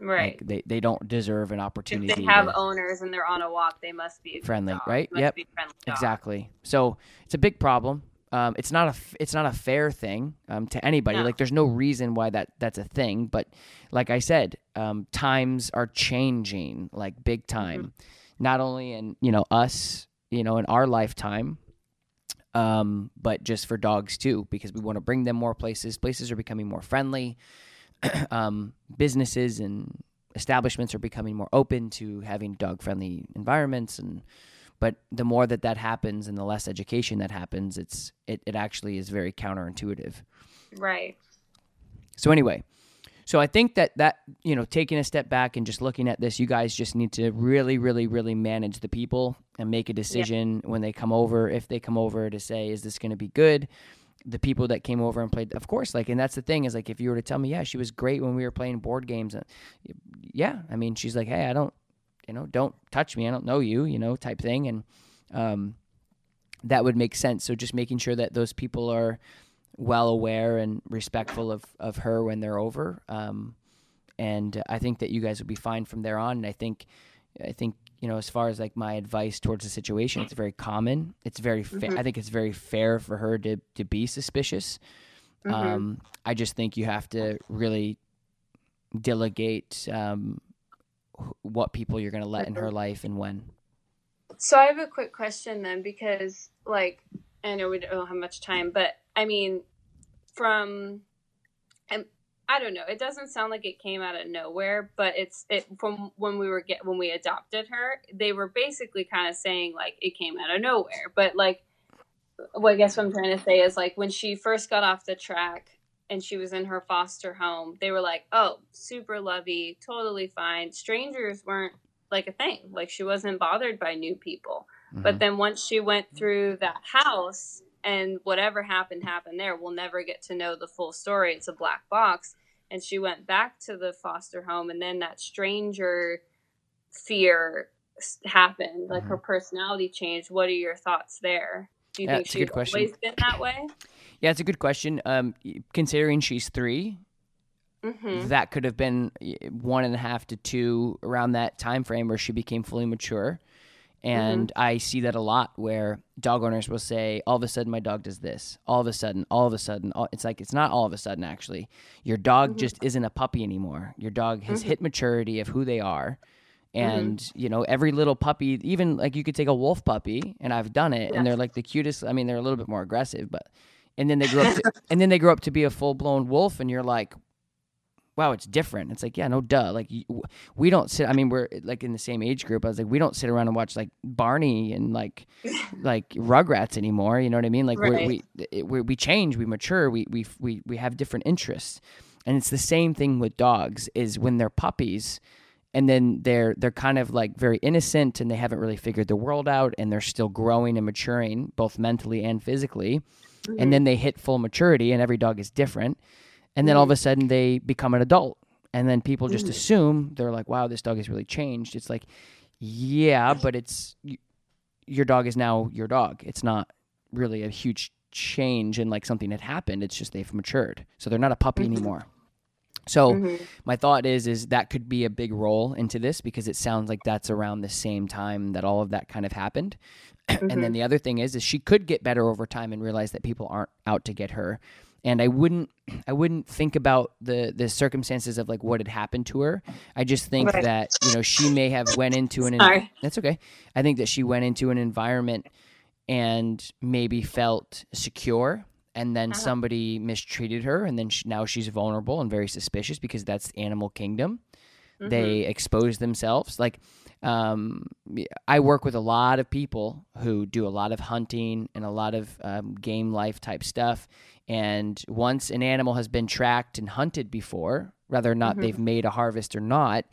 Right Like they they don't deserve an if opportunity. they have to- owners and they're on a walk they must be Friendly, dog. right? Yep. friendly exactly. So it's a big problem. Um, it's not a it's not a fair thing um, to anybody. No. Like there's no reason why that that's a thing. But like I said, um, times are changing like big time. Not only in you know us, you know, in our lifetime, um, but just for dogs too, because we want to bring them more places. Places are becoming more friendly. <clears throat> um, businesses and establishments are becoming more open to having dog friendly environments and but the more that that happens and the less education that happens it's it, it actually is very counterintuitive. Right. so anyway so i think that that you know taking a step back and just looking at this you guys just need to really really really manage the people and make a decision when they come over if they come over to say is this going to be good the people that came over and played of course like and that's the thing is like if you were to tell me yeah she was great when we were playing board games uh, yeah i mean she's like hey i don't you know don't touch me i don't know you you know type thing and um that would make sense. So just making sure that those people are well aware and respectful of of her when they're over um and i think that you guys will be fine from there on and i think i think you know as far as like my advice towards the situation it's very common. It's very fa- i think it's very fair for her to to be suspicious. Mhm. um i just think you have to really delegate um what people you're going to let in her life and when. So I have a quick question then, because like I know we don't have much time, but I mean, from I don't know, it doesn't sound like it came out of nowhere, but it's it from when we were get when we adopted her, they were basically kind of saying like it came out of nowhere, but like, well, I guess what I'm trying to say is like when she first got off the track. And she was in her foster home. They were like, "Oh, super lovey, totally fine." Strangers weren't like a thing. Like she wasn't bothered by new people. But mm-hmm. then once she went through that house and whatever happened happened there, we'll never get to know the full story. It's a black box. And she went back to the foster home and then that stranger fear happened. Like her personality changed. What are your thoughts there? Do you Yeah, think it's a she's good question. always been that way? yeah it's a good question um considering she's 3 Mm-hmm. that could have been one and a half to two around that time frame where she became fully mature Mm-hmm. and i see that a lot where dog owners will say all of a sudden my dog does this. All of a sudden all of a sudden. All, it's like it's not all of a sudden actually. Your dog mm-hmm. just isn't a puppy anymore. Your dog has mm-hmm. hit maturity of who they are. And you know every little puppy even like you could take a wolf puppy and i've done it Yeah. and they're like the cutest i mean they're a little bit more aggressive but and then they grow up to, and then they grow up to be a full-blown wolf and you're like wow, it's different. It's like, yeah, no, duh. Like we don't sit. I mean, we're eh, like in the same age group. I was like, we don't sit around and watch like Barney and like <laughs> like Rugrats anymore. You know what I mean? Like Right. we're, we eh, eh, we we change, we mature, we we we we have different interests, and it's the same thing with dogs. Is when they're puppies. And then they're they're kind of like very innocent, and they haven't really figured the world out, and they're still growing and maturing, both mentally and physically. And mm-hmm. then they hit full maturity, and every dog is different and then all of a mm. sudden they become an adult. And then people just mm. assume they're like wow this dog has really changed. It's like yeah but it's your dog is now your dog. It's not really a huge change and like something had happened. It's just they've matured. So they're not a puppy mm-hmm. anymore. So Mm-hmm. my thought is is that could be a big role into this because it sounds like that's around the same time that all of that kind of happened. <clears throat> And then mm-hmm. the other thing is is she could get better over time and realize that people aren't out to get her and i wouldn't i wouldn't think about the the circumstances of like what had happened to her i just think Right. that you know she may have went into an that's okay i think that she went into an environment and maybe felt secure and then Uh-huh. somebody mistreated her and then she, now she's vulnerable and very suspicious because that's the animal kingdom Mm-hmm. they expose themselves like um, i work with a lot of people who do a lot of hunting and a lot of um, game life type stuff and once an animal has been tracked and hunted before whether or not Mm-hmm. they've made a harvest or not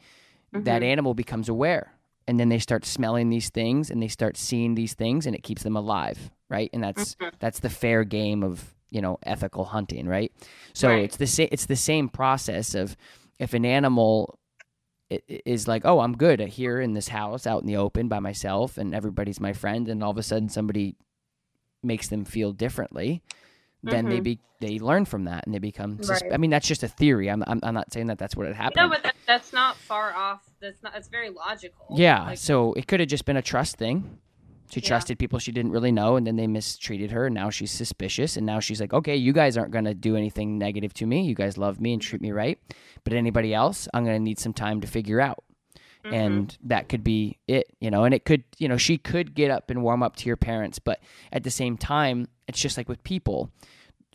that animal becomes aware and then they start smelling these things and they start seeing these things and it keeps them alive right and that's Mm-hmm. that's the fair game of you know ethical hunting right so Right. it's the same it's the same process of if an animal is like oh i'm good here in this house out in the open by myself and everybody's my friend and all of a sudden somebody makes them feel differently then they be they learn from that and they become sus- Right. i mean that's just a theory i'm, I'm, I'm not saying that that's what had happened No, but that, that's not far off. That's not. It's very logical. yeah Like, so it could have just been a trust thing She Yeah. trusted people she didn't really know, and then they mistreated her. And now she's suspicious. And now she's like, okay, you guys aren't going to do anything negative to me. You guys love me and treat me right. But anybody else, I'm going to need some time to figure out. Mhm. And that could be it, you know. And it could, you know, she could get up and warm up to your parents. But at the same time, it's just like with people.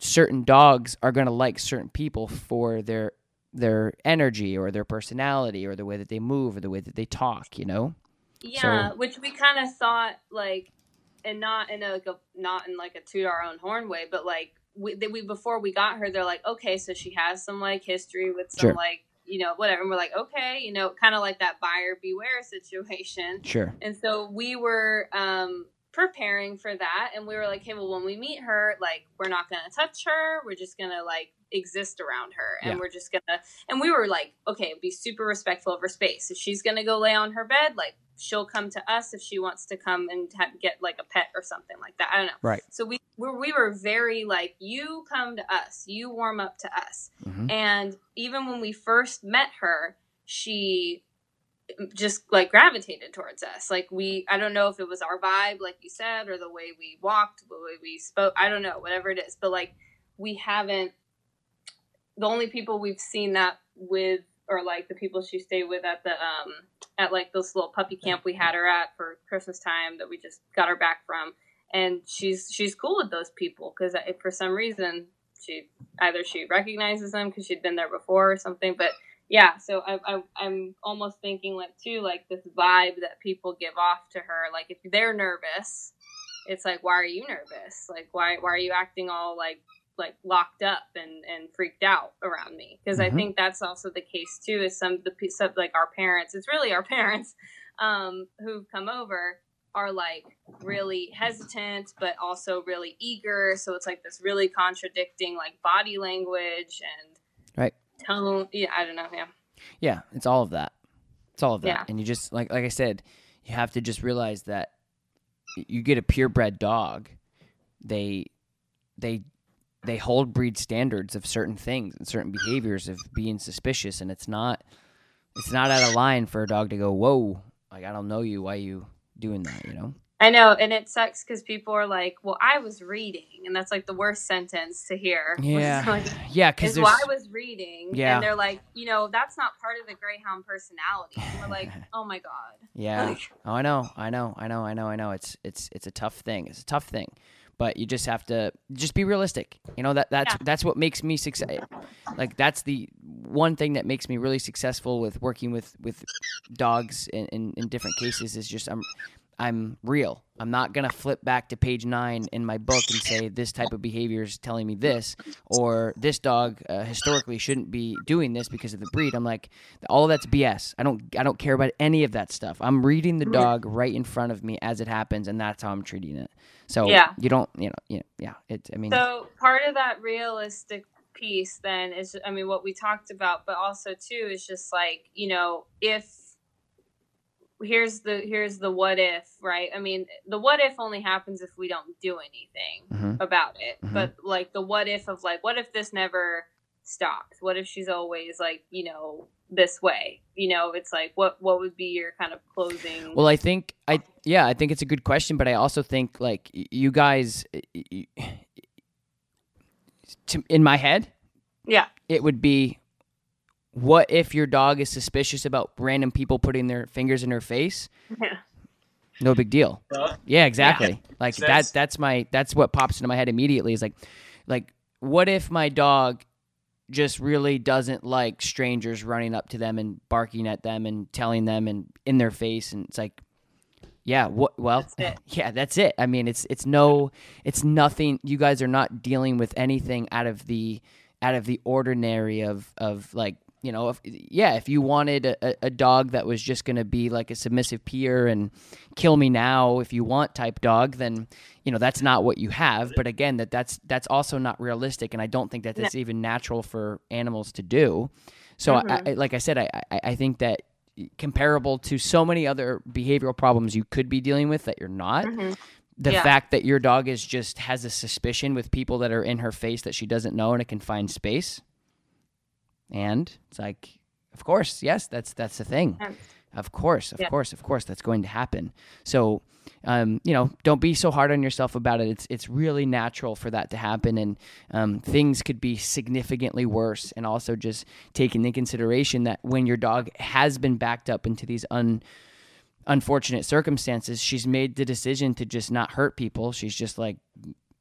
Certain dogs are going to like certain people for their their energy or their personality or the way that they move or the way that they talk, you know? Yeah, which we kind of thought like, and not in a, like a not in like a toot our own horn way, but like we, we before we got her, they're like, okay, so she has some like history with some Sure. like you know whatever, and we're like, okay, you know, kind of like that buyer beware <laughs> situation. Sure. And so we were um, preparing for that, and we were like, hey, well, when we meet her, like, we're not gonna touch her. We're just gonna like exist around her, and Yeah. we're just gonna. And we were like, okay, be super respectful of her space. If she's gonna go lay on her bed, like, she'll come to us if she wants to come and ha- get like a pet or something like that. I don't know. Right. So we were we were very like, you come to us, you warm up to us. hmm And even when we first met her, she just like gravitated towards us. Like we, I don't know if it was our vibe, like you said, or the way we walked, the way we spoke. I don't know, whatever it is. But like we haven't. The only people we've seen that with, or like the people she stayed with at the um at like this little puppy camp we had her at for Christmas time that we just got her back from, and she's she's cool with those people because for some reason she either she recognizes them because she'd been there before or something but yeah so I, I, i'm almost thinking like too like this vibe that people give off to her like if they're nervous it's like why are you nervous like why why are you acting all like like locked up and and freaked out around me because Mhm. i think that's also the case too is some of the pe- some, like our parents it's really our <laughs> parents um who've come over are like really hesitant but also really eager so it's like this really contradicting like body language and. Tone yeah i don't know yeah Yeah, it's all of that. It's all of that. Yeah. And you just like like I said, you have to just realize that you get a purebred dog, they they they hold breed standards of certain things and certain behaviors of being suspicious and it's not it's not out of line for a dog to go, "Whoa, like I don't know you, why you doing that?" You know? I know and it sucks because people are like well i was reading and that's like the worst sentence to hear <laughs> Yeah. Like, Yeah, because well, I was reading, Yeah. and they're like, you know, that's not part of the Greyhound personality. And we're like, <laughs> oh my god, Yeah. <laughs> Like- oh, I know. I know. I know. I know. I know. It's it's it's a tough thing. It's a tough thing, but you just have to just be realistic. You know that that's Yeah. that's what makes me success. Like that's the one thing that makes me really successful with working with with dogs in, in, in different cases is just I'm I'm real. I'm not gonna flip back to page nine in my book and say this type of behavior is telling me this, or this dog uh, historically shouldn't be doing this because of the breed. I'm like, all that's BS. I don't I don't care about any of that stuff. I'm reading the dog right in front of me as it happens, and that's how I'm treating it. So Yeah. you don't you know yeah yeah it I mean So part of that realistic piece then is, I mean, what we talked about, but also too is just like, you know, if here's the here's the what if, right? I mean, the what if only happens if we don't do anything Mhm. about it. Mhm. But like the what if of like, what if this never stopped? What if she's always like, you know, this way? You know, it's like what what would be your kind of closing? Well, I think I yeah, I think it's a good question, but I also think like you guys, y- y- to, in my head, yeah, it would be, what if your dog is suspicious about random people putting their fingers in her face? yeah, No big deal. Huh? Yeah, exactly. Like that. That's my. That's what pops into my head immediately. Is like, like, what if my dog just really doesn't like strangers running up to them and barking at them and telling them and in their face and it's like, yeah, what? Well, That's <laughs> yeah, that's it. I mean, it's it's no, it's nothing. You guys are not dealing with anything out of the out of the ordinary of of like you know, if, yeah, if you wanted a, a dog that was just going to be like a submissive peer and kill me now if you want type dog, then you know that's not what you have. But again, that that's that's also not realistic, and I don't think that that's even natural for animals to do. So, I, I, like I said, I, I I think that comparable to so many other behavioral problems you could be dealing with that you're not. Mhm. The Yeah. fact that your dog is just has a suspicion with people that are in her face that she doesn't know in a confined space, and it's like, of course, yes, that's that's the thing. And- Of course, of Yeah. course, of course, that's going to happen. So, um, you know, don't be so hard on yourself about it. It's it's really natural for that to happen, and um, things could be significantly worse. And also, just taking into consideration that when your dog has been backed up into these un unfortunate circumstances, she's made the decision to just not hurt people. She's just like,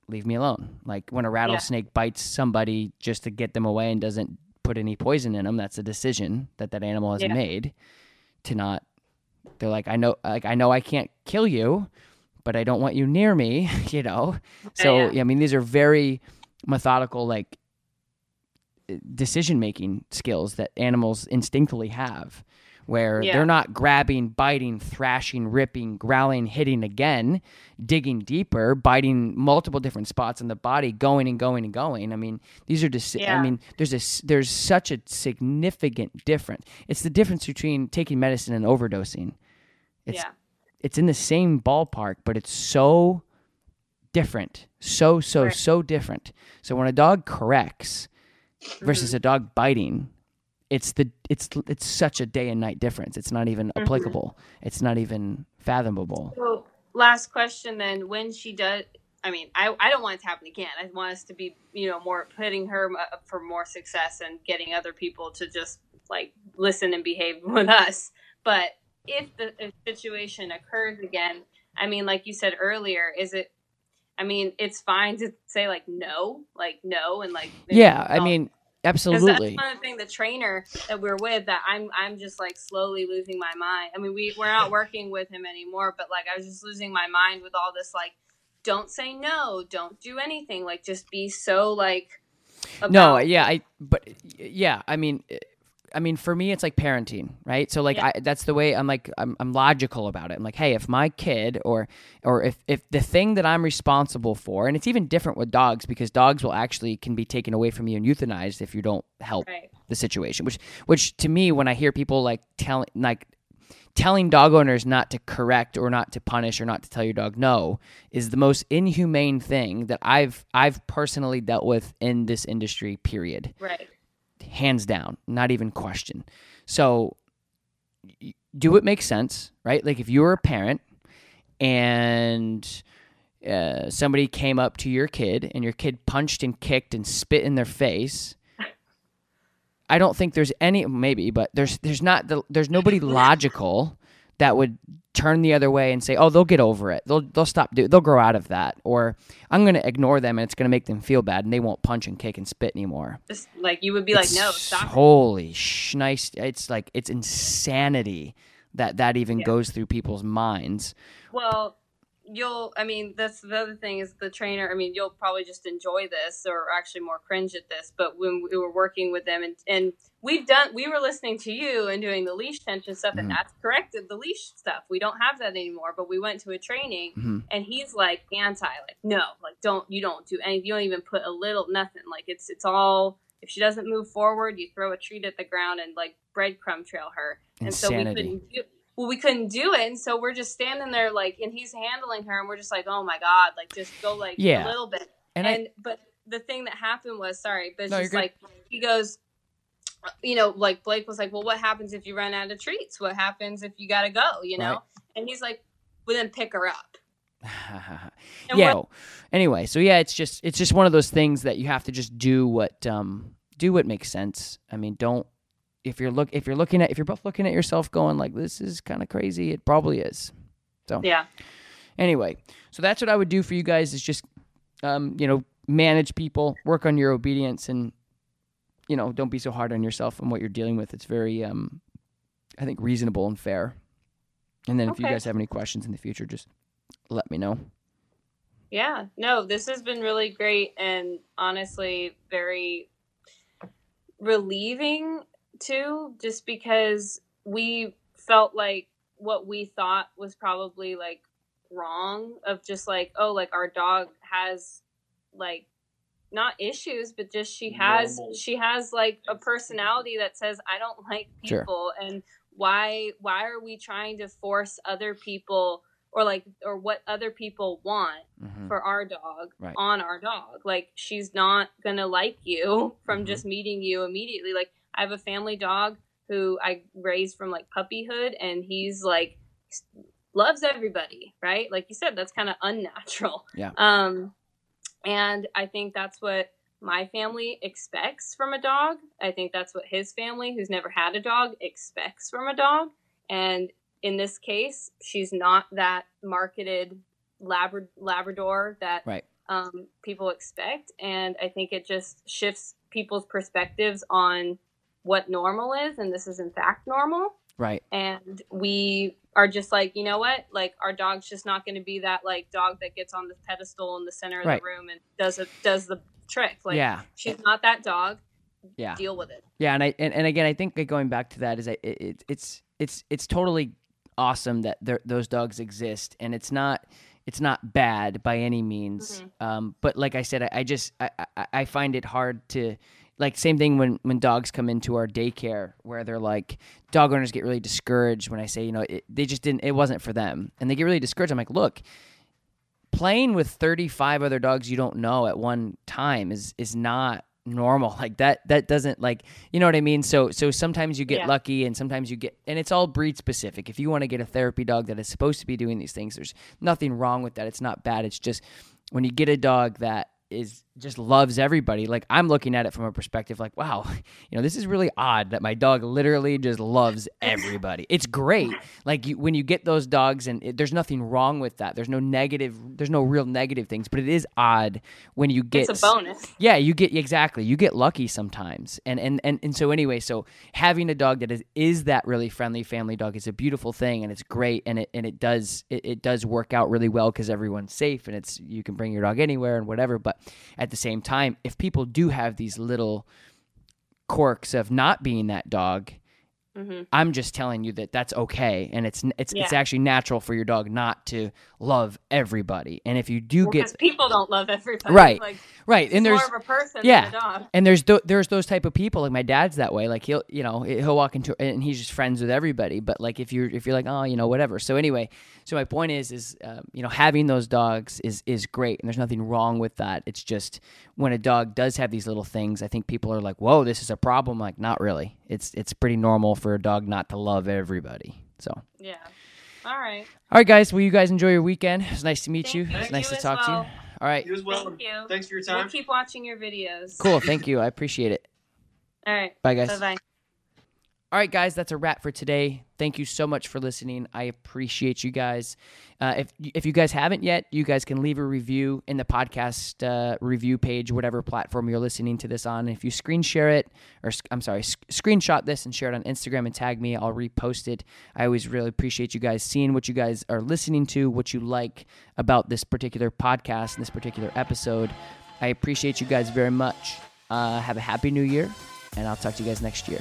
leave me alone. Like when a rattlesnake bites somebody just to get them away and doesn't put any poison in them, that's a decision that that animal has Yeah. made to not. They're like, I know, like I know I can't kill you, but I don't want you near me. <laughs> You know. So yeah. I mean, these are very methodical, like decision making skills that animals instinctively have where Yeah. they're not grabbing, biting, thrashing, ripping, growling, hitting again, digging deeper, biting multiple different spots in the body, going and going and going. I mean, these are just. I mean, there's a there's such a significant difference. It's the difference between taking medicine and overdosing. It's yeah. it's in the same ballpark, but it's so different. So, so, Right. so different. So when a dog corrects versus mm-hmm. a dog biting, it's the it's it's such a day and night difference. It's not even mm-hmm. applicable. It's not even fathomable. So, last question then. When she does, I mean, I, I don't want it to happen again. I want us to be, you know, more putting her up for more success and getting other people to just like listen and behave <laughs> with us. But if the if situation occurs again, I mean, like you said earlier, is it? I mean, it's fine to say like no, like no, and like Yeah, I mean, absolutely. that's one thing. The trainer that we're with, that I'm, I'm just like slowly losing my mind. I mean, we we're not working with him anymore, but like I was just losing my mind with all this. Like, don't say no, don't do anything. Like, just be so like. No, yeah, I but yeah, I mean I mean for me it's like parenting, right? So like Yeah. I that's the way I'm like I'm I'm logical about it. I'm like, "Hey, if my kid or or if if the thing that I'm responsible for, and it's even different with dogs because dogs will actually can be taken away from you and euthanized if you don't help Right. the situation, which which to me when I hear people like telling like telling dog owners not to correct or not to punish or not to tell your dog no is the most inhumane thing that I've I've personally dealt with in this industry period Right. Hands down not even question. So do it make sense right? Like if you were a parent and uh, somebody came up to your kid and your kid punched and kicked and spit in their face i don't think there's any maybe but there's there's not the, there's nobody <laughs> logical that would turn the other way and say oh they'll get over it they'll they'll stop do they'll grow out of that or i'm going to ignore them and it's going to make them feel bad and they won't punch and kick and spit anymore Just like you would be like, no, stop. Holy schnice! It's like it's insanity that that even Yeah. goes through people's minds. Well, you'll. I mean, that's the other thing is the trainer. I mean, you'll probably just enjoy this, or actually more cringe at this. But when we were working with them, and and we've done, we were listening to you and doing the leash tension stuff, and Mhm. that's corrected the leash stuff. We don't have that anymore. But we went to a training, Mhm. and he's like anti, like no, like don't you don't do any, you don't even put a little nothing. Like it's it's all. If she doesn't move forward, you throw a treat at the ground and like breadcrumb trail her. And so we Insanity. couldn't do well, we couldn't do it, and so we're just standing there like, and he's handling her, and we're just like, oh my god, like just go like Yeah. a little bit. And, And, I, but the thing that happened was, sorry, but it's No, just like he goes, you know, like Blake was like, well, what happens if you run out of treats? What happens if you got to go? You know, Right. and he's like, well, then pick her up. <laughs> Yeah. we're- Anyway, so yeah, it's just it's just one of those things that you have to just do what um do what makes sense. I mean, don't if you're look if you're looking at if you're both looking at yourself going like this is kind of crazy, it probably is. So yeah, anyway so that's what i would do for you guys is just um, you know manage people work on your obedience and you know don't be so hard on yourself and what you're dealing with. It's very um, i think reasonable and fair. And then if you guys have any questions in the future just let me know. Yeah. No, this has been really great, and honestly, very relieving too, just because we felt like what we thought was probably like wrong of just like oh like our dog has like not issues but just she has Normal. she has like a personality that says i don't like Sure. people and why why are we trying to force other people or like or what other people want Mhm. for our dog Right. on our dog. Like she's not gonna like you from Mhm. just meeting you immediately. Like I have a family dog who I raised from like puppyhood, and he's like loves everybody, right? Like you said, that's kind of unnatural. Yeah. Um, and I think that's what my family expects from a dog. I think that's what his family, who's never had a dog, expects from a dog. And in this case, she's not that marketed Labra- Labrador that Right. um, people expect. And I think it just shifts people's perspectives on what normal is. And this is, in fact, normal. Right. And we are just like, you know what? Like, our dog's just not going to be that, like, dog that gets on the pedestal in the center of Right. the room and does it, does the trick. Like, yeah. she's not that dog. Yeah. Deal with it. Yeah, and I and, and again, I think going back to that is that it, it, it's it's it's totally awesome that there, those dogs exist, and it's not it's not bad by any means. Um, but like I said, I, I just I, I, I find it hard to like same thing when when dogs come into our daycare where they're like dog owners get really discouraged when I say you know it, they just didn't it wasn't for them, and they get really discouraged. I'm like, look. Playing with 35 other dogs you don't know at one time is is not normal <laughs> like that that doesn't like you know what i mean so so sometimes you get Yeah. lucky and sometimes you get and it's all breed specific if you want to get a therapy dog that is supposed to be doing these things there's nothing wrong with that it's not bad it's just when you get a dog that is just loves everybody like i'm looking at it from a perspective like wow <laughs> you know this is really odd that my dog literally just loves everybody it's great like you, when you get those dogs and it, there's nothing wrong with that there's no negative there's no real negative things but it is odd when you get It's a bonus. yeah, you get exactly. You get lucky sometimes, and and and, and so anyway, so having a dog that is is that really friendly family dog is a beautiful thing, and it's great, and it and it does it, it does work out really well because everyone's safe, and it's you can bring your dog anywhere and whatever. But at the same time, if people do have these little quirks of not being that dog. Mhm. I'm just telling you that that's okay, and it's it's it's actually natural for your dog not to love everybody. And if you do Because get people don't love everybody. Right. Like, right, and there's more of a person yeah. than a dog. and there's th- there's those type of people like my dad's that way like he'll you know he'll walk into and he's just friends with everybody but like if you're if you're like oh you know whatever so anyway so my point is is um, you know having those dogs is is great and there's nothing wrong with that it's just when a dog does have these little things i think people are like whoa this is a problem like not really it's it's pretty normal for a dog not to love everybody so Yeah. All right. all right guys well you guys enjoy your weekend it's nice to meet Thank you you. it's nice to You as talk to you all right You as well. Thank you. Thanks for your We'll time. keep watching your videos. cool thank you i appreciate it All right. bye guys Bye bye. All right, guys, that's a wrap for today. Thank you so much for listening. I appreciate you guys. Uh, if if you guys haven't yet, you guys can leave a review in the podcast uh, review page, whatever platform you're listening to this on. If you screen share it, or I'm sorry, sc- screenshot this and share it on Instagram and tag me, I'll repost it. I always really appreciate you guys seeing what you guys are listening to, what you like about this particular podcast and this particular episode. I appreciate you guys very much. Uh, have a happy new year, and I'll talk to you guys next year.